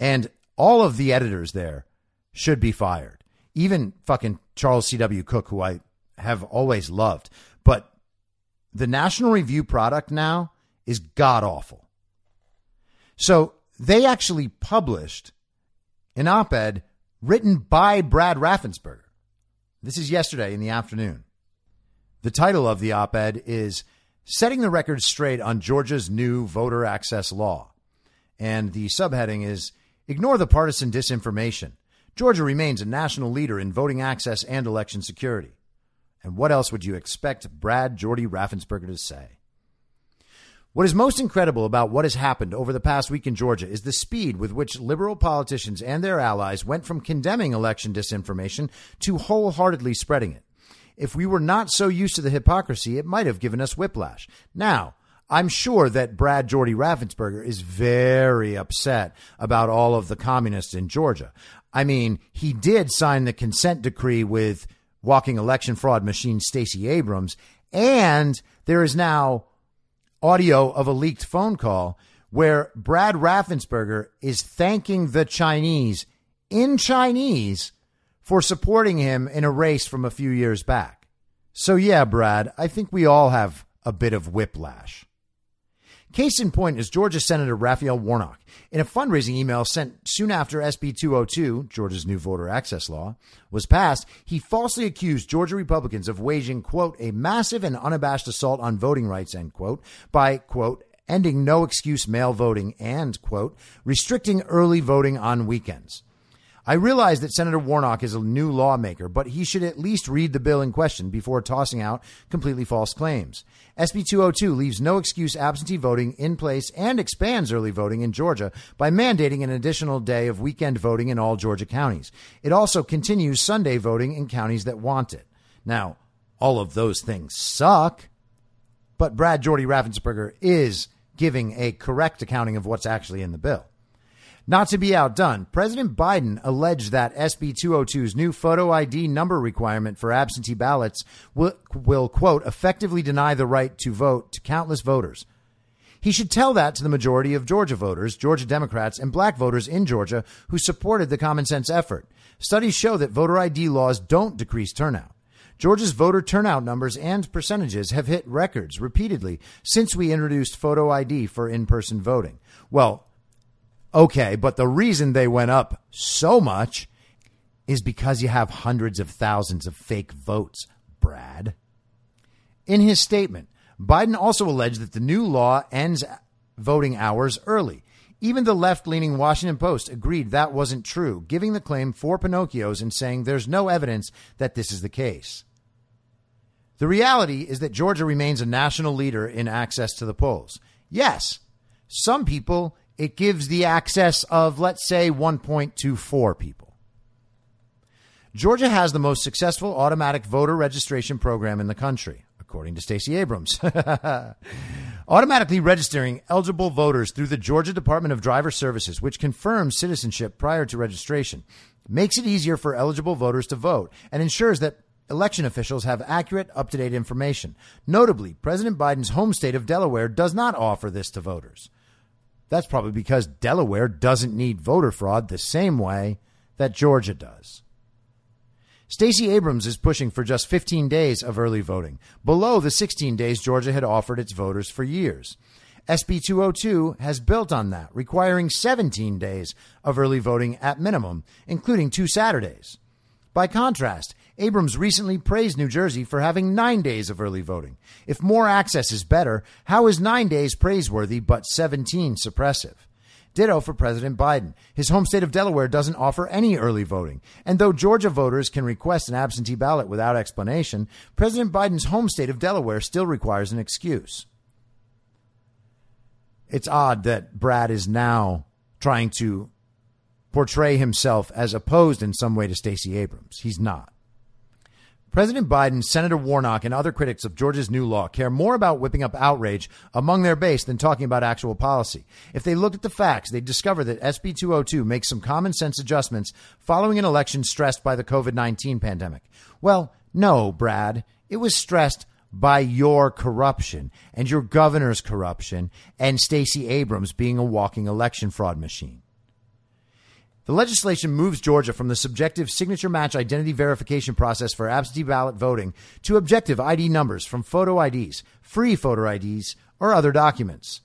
And all of the editors there should be fired. Even fucking Charles C.W. Cook, who I have always loved. But the National Review product now is god awful. So they actually published an op ed written by Brad Raffensperger. This is yesterday in the afternoon. The title of the op ed is Setting the Record Straight on Georgia's New Voter Access Law. And the subheading is Ignore the Partisan Disinformation. Georgia remains a national leader in voting access and election security. And what else would you expect Brad Jordy Raffensperger to say? What is most incredible about what has happened over the past week in Georgia is the speed with which liberal politicians and their allies went from condemning election disinformation to wholeheartedly spreading it. If we were not so used to the hypocrisy, it might have given us whiplash. Now, I'm sure that Brad Jordy Raffensperger is very upset about all of the communists in Georgia. I mean, he did sign the consent decree with walking election fraud machine Stacey Abrams, and there is now audio of a leaked phone call where Brad Raffensperger is thanking the Chinese in Chinese for supporting him in a race from a few years back. So, yeah, Brad, I think we all have a bit of whiplash. Case in point is Georgia Senator Raphael Warnock. In a fundraising email sent soon after SB 202, Georgia's new voter access law, was passed, he falsely accused Georgia Republicans of waging, quote, a massive and unabashed assault on voting rights, end quote, by, quote, ending no excuse mail voting and, quote, restricting early voting on weekends. I realize that Senator Warnock is a new lawmaker, but he should at least read the bill in question before tossing out completely false claims. SB 202 leaves no excuse absentee voting in place and expands early voting in Georgia by mandating an additional day of weekend voting in all Georgia counties. It also continues Sunday voting in counties that want it. Now, all of those things suck, but Brad Jordy Raffensperger is giving a correct accounting of what's actually in the bill. Not to be outdone, President Biden alleged that SB 202's new photo ID number requirement for absentee ballots will, will, quote, effectively deny the right to vote to countless voters. He should tell that to the majority of Georgia voters, Georgia Democrats, and black voters in Georgia who supported the common sense effort. Studies show that voter ID laws don't decrease turnout. Georgia's voter turnout numbers and percentages have hit records repeatedly since we introduced photo ID for in person voting. Well, Okay, but the reason they went up so much is because you have hundreds of thousands of fake votes, Brad. In his statement, Biden also alleged that the new law ends voting hours early. Even the left leaning Washington Post agreed that wasn't true, giving the claim four Pinocchios and saying there's no evidence that this is the case. The reality is that Georgia remains a national leader in access to the polls. Yes, some people it gives the access of, let's say, 1.24 people. Georgia has the most successful automatic voter registration program in the country, according to Stacey Abrams. Automatically registering eligible voters through the Georgia Department of Driver Services, which confirms citizenship prior to registration, makes it easier for eligible voters to vote and ensures that election officials have accurate, up to date information. Notably, President Biden's home state of Delaware does not offer this to voters. That's probably because Delaware doesn't need voter fraud the same way that Georgia does. Stacey Abrams is pushing for just 15 days of early voting, below the 16 days Georgia had offered its voters for years. SB 202 has built on that, requiring 17 days of early voting at minimum, including two Saturdays. By contrast, Abrams recently praised New Jersey for having nine days of early voting. If more access is better, how is nine days praiseworthy but 17 suppressive? Ditto for President Biden. His home state of Delaware doesn't offer any early voting. And though Georgia voters can request an absentee ballot without explanation, President Biden's home state of Delaware still requires an excuse. It's odd that Brad is now trying to portray himself as opposed in some way to Stacey Abrams. He's not. President Biden, Senator Warnock, and other critics of Georgia's new law care more about whipping up outrage among their base than talking about actual policy. If they looked at the facts, they'd discover that SB 202 makes some common sense adjustments following an election stressed by the COVID 19 pandemic. Well, no, Brad. It was stressed by your corruption and your governor's corruption and Stacey Abrams being a walking election fraud machine. The legislation moves Georgia from the subjective signature match identity verification process for absentee ballot voting to objective ID numbers from photo IDs, free photo IDs, or other documents.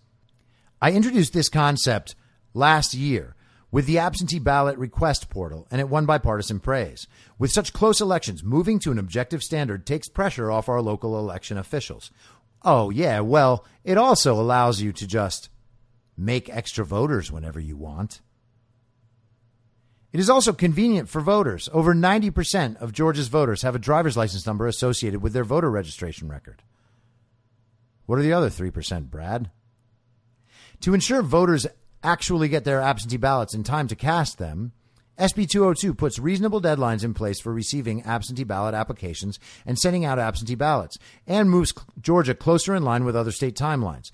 I introduced this concept last year with the absentee ballot request portal, and it won bipartisan praise. With such close elections, moving to an objective standard takes pressure off our local election officials. Oh, yeah, well, it also allows you to just make extra voters whenever you want. It is also convenient for voters. Over 90% of Georgia's voters have a driver's license number associated with their voter registration record. What are the other 3%, Brad? To ensure voters actually get their absentee ballots in time to cast them, SB 202 puts reasonable deadlines in place for receiving absentee ballot applications and sending out absentee ballots, and moves Georgia closer in line with other state timelines.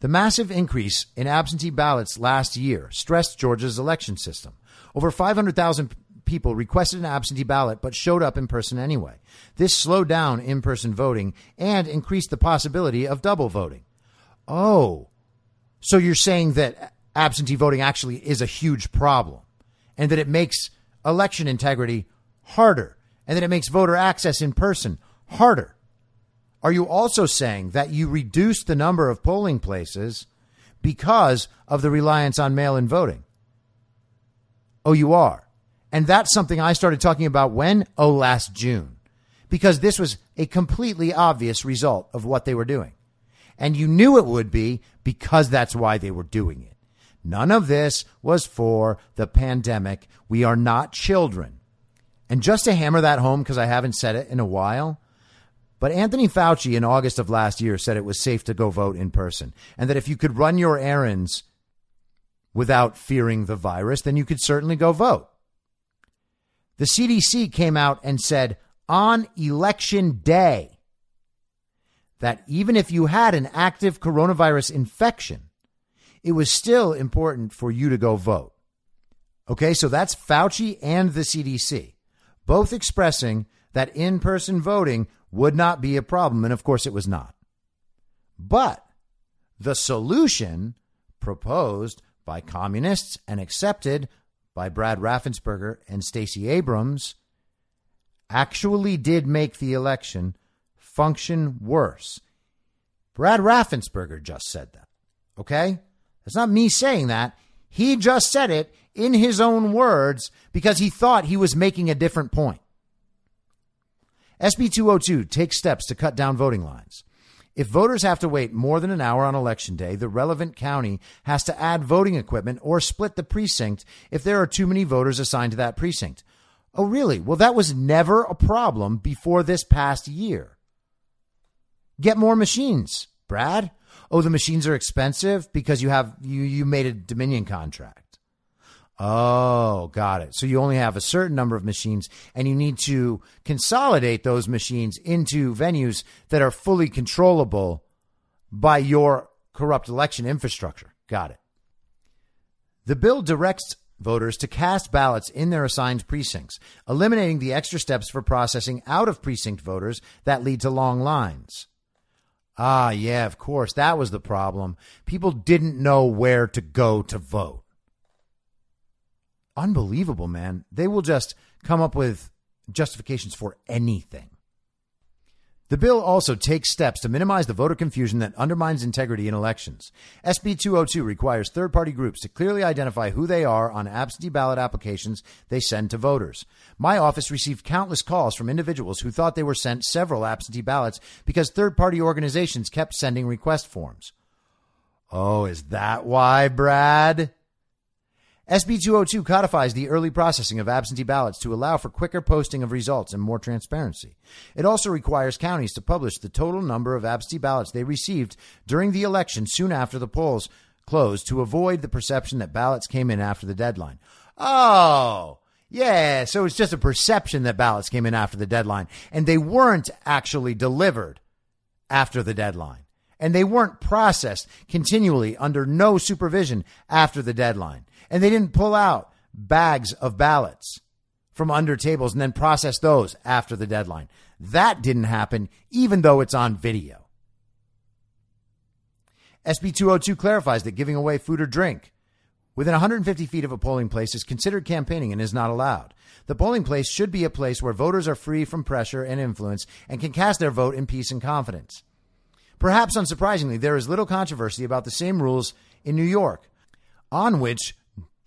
The massive increase in absentee ballots last year stressed Georgia's election system. Over 500,000 people requested an absentee ballot but showed up in person anyway. This slowed down in person voting and increased the possibility of double voting. Oh, so you're saying that absentee voting actually is a huge problem and that it makes election integrity harder and that it makes voter access in person harder. are you also saying that you reduced the number of polling places because of the reliance on mail in voting? Oh, you are. And that's something I started talking about when? Oh, last June. Because this was a completely obvious result of what they were doing. And you knew it would be because that's why they were doing it. None of this was for the pandemic. We are not children. And just to hammer that home, because I haven't said it in a while, but Anthony Fauci in August of last year said it was safe to go vote in person and that if you could run your errands without fearing the virus, then you could certainly go vote. The CDC came out and said on election day that even if you had an active coronavirus infection, it was still important for you to go vote. Okay, so that's Fauci and the CDC, both expressing that in person voting would not be a problem. And of course, it was not. But the solution proposed by communists and accepted by Brad Raffensperger and Stacey Abrams actually did make the election function worse. Brad Raffensperger just said that. Okay? It's not me saying that. He just said it in his own words because he thought he was making a different point. SB 202 takes steps to cut down voting lines. If voters have to wait more than an hour on election day, the relevant county has to add voting equipment or split the precinct if there are too many voters assigned to that precinct. Oh, really? Well, that was never a problem before this past year. Get more machines, Brad. Oh, the machines are expensive because you have you you made a Dominion contract. Oh, got it. So you only have a certain number of machines and you need to consolidate those machines into venues that are fully controllable by your corrupt election infrastructure. Got it. The bill directs voters to cast ballots in their assigned precincts, eliminating the extra steps for processing out of precinct voters that lead to long lines. Ah, yeah, of course. That was the problem. People didn't know where to go to vote unbelievable, man. They will just come up with justifications for anything. The bill also takes steps to minimize the voter confusion that undermines integrity in elections. SB 202 requires third party groups to clearly identify who they are on absentee ballot applications they send to voters. My office received countless calls from individuals who thought they were sent several absentee ballots because third party organizations kept sending request forms. Oh, is that why, Brad? SB 202 codifies the early processing of absentee ballots to allow for quicker posting of results and more transparency. It also requires counties to publish the total number of absentee ballots they received during the election soon after the polls closed to avoid the perception that ballots came in after the deadline. Oh, yeah, so it's just a perception that ballots came in after the deadline and they weren't actually delivered after the deadline. And they weren't processed continually under no supervision after the deadline and they didn't pull out bags of ballots from under tables and then process those after the deadline. That didn't happen, even though it's on video. SB 202 clarifies that giving away food or drink within 150 feet of a polling place is considered campaigning and is not allowed. The polling place should be a place where voters are free from pressure and influence and can cast their vote in peace and confidence. Perhaps unsurprisingly, there is little controversy about the same rules in New York, on which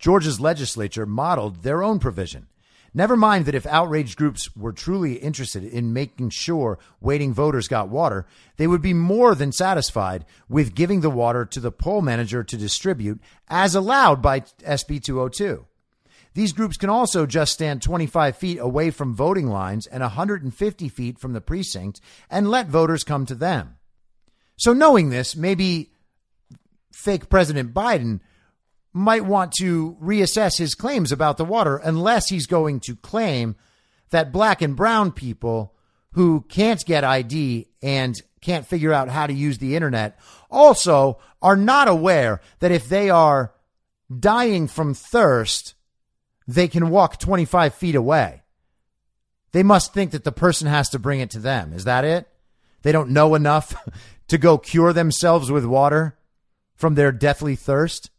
Georgia's legislature modeled their own provision. Never mind that if outraged groups were truly interested in making sure waiting voters got water, they would be more than satisfied with giving the water to the poll manager to distribute, as allowed by SB 202. These groups can also just stand 25 feet away from voting lines and 150 feet from the precinct and let voters come to them. So, knowing this, maybe fake President Biden might want to reassess his claims about the water unless he's going to claim that black and brown people who can't get ID and can't figure out how to use the internet also are not aware that if they are dying from thirst, they can walk 25 feet away. They must think that the person has to bring it to them. Is that it? They don't know enough to go cure themselves with water from their deathly thirst?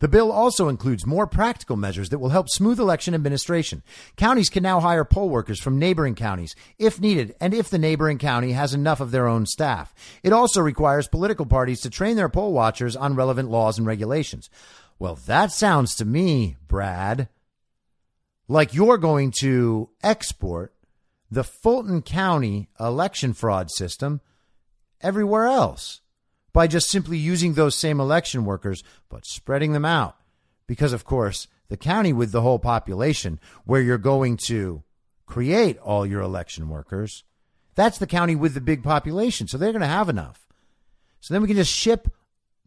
The bill also includes more practical measures that will help smooth election administration. Counties can now hire poll workers from neighboring counties if needed and if the neighboring county has enough of their own staff. It also requires political parties to train their poll watchers on relevant laws and regulations. Well, that sounds to me, Brad, like you're going to export the Fulton County election fraud system everywhere else by just simply using those same election workers, but spreading them out. Because, of course, the county with the whole population where you're going to create all your election workers, that's the county with the big population. So they're going to have enough. So then we can just ship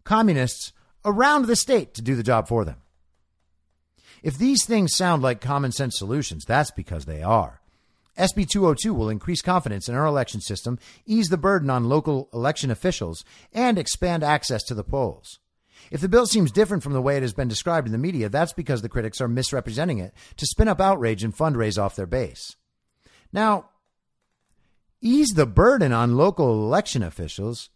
communists around the state to do the job for them. If these things sound like common sense solutions, that's because they are. SB 202 will increase confidence in our election system, ease the burden on local election officials, and expand access to the polls. If the bill seems different from the way it has been described in the media, that's because the critics are misrepresenting it to spin up outrage and fundraise off their base. Now, ease the burden on local election officials.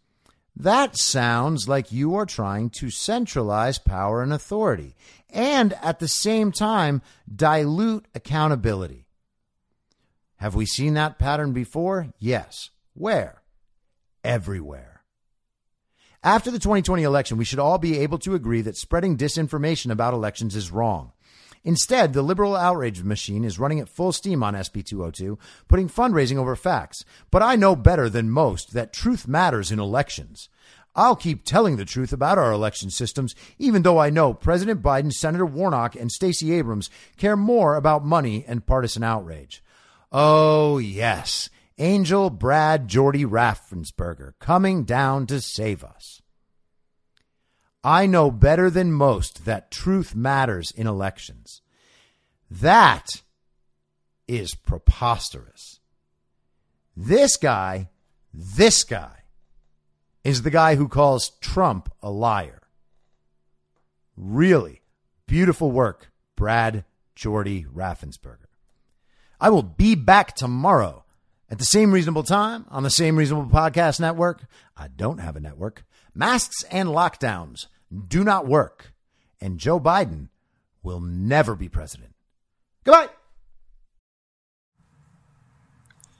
That sounds like you are trying to centralize power and authority and at the same time dilute accountability. Have we seen that pattern before? Yes. Where? Everywhere. After the 2020 election, we should all be able to agree that spreading disinformation about elections is wrong. Instead, the liberal outrage machine is running at full steam on SB 202, putting fundraising over facts. But I know better than most that truth matters in elections. I'll keep telling the truth about our election systems, even though I know President Biden, Senator Warnock, and Stacey Abrams care more about money and partisan outrage. Oh, yes. Angel Brad Jordy Raffensperger coming down to save us. I know better than most that truth matters in elections. That is preposterous. This guy, this guy, is the guy who calls Trump a liar. Really beautiful work, Brad Jordy Raffensperger. I will be back tomorrow at the same reasonable time on the same reasonable podcast network. I don't have a network. Masks and lockdowns do not work. And Joe Biden will never be president. Goodbye.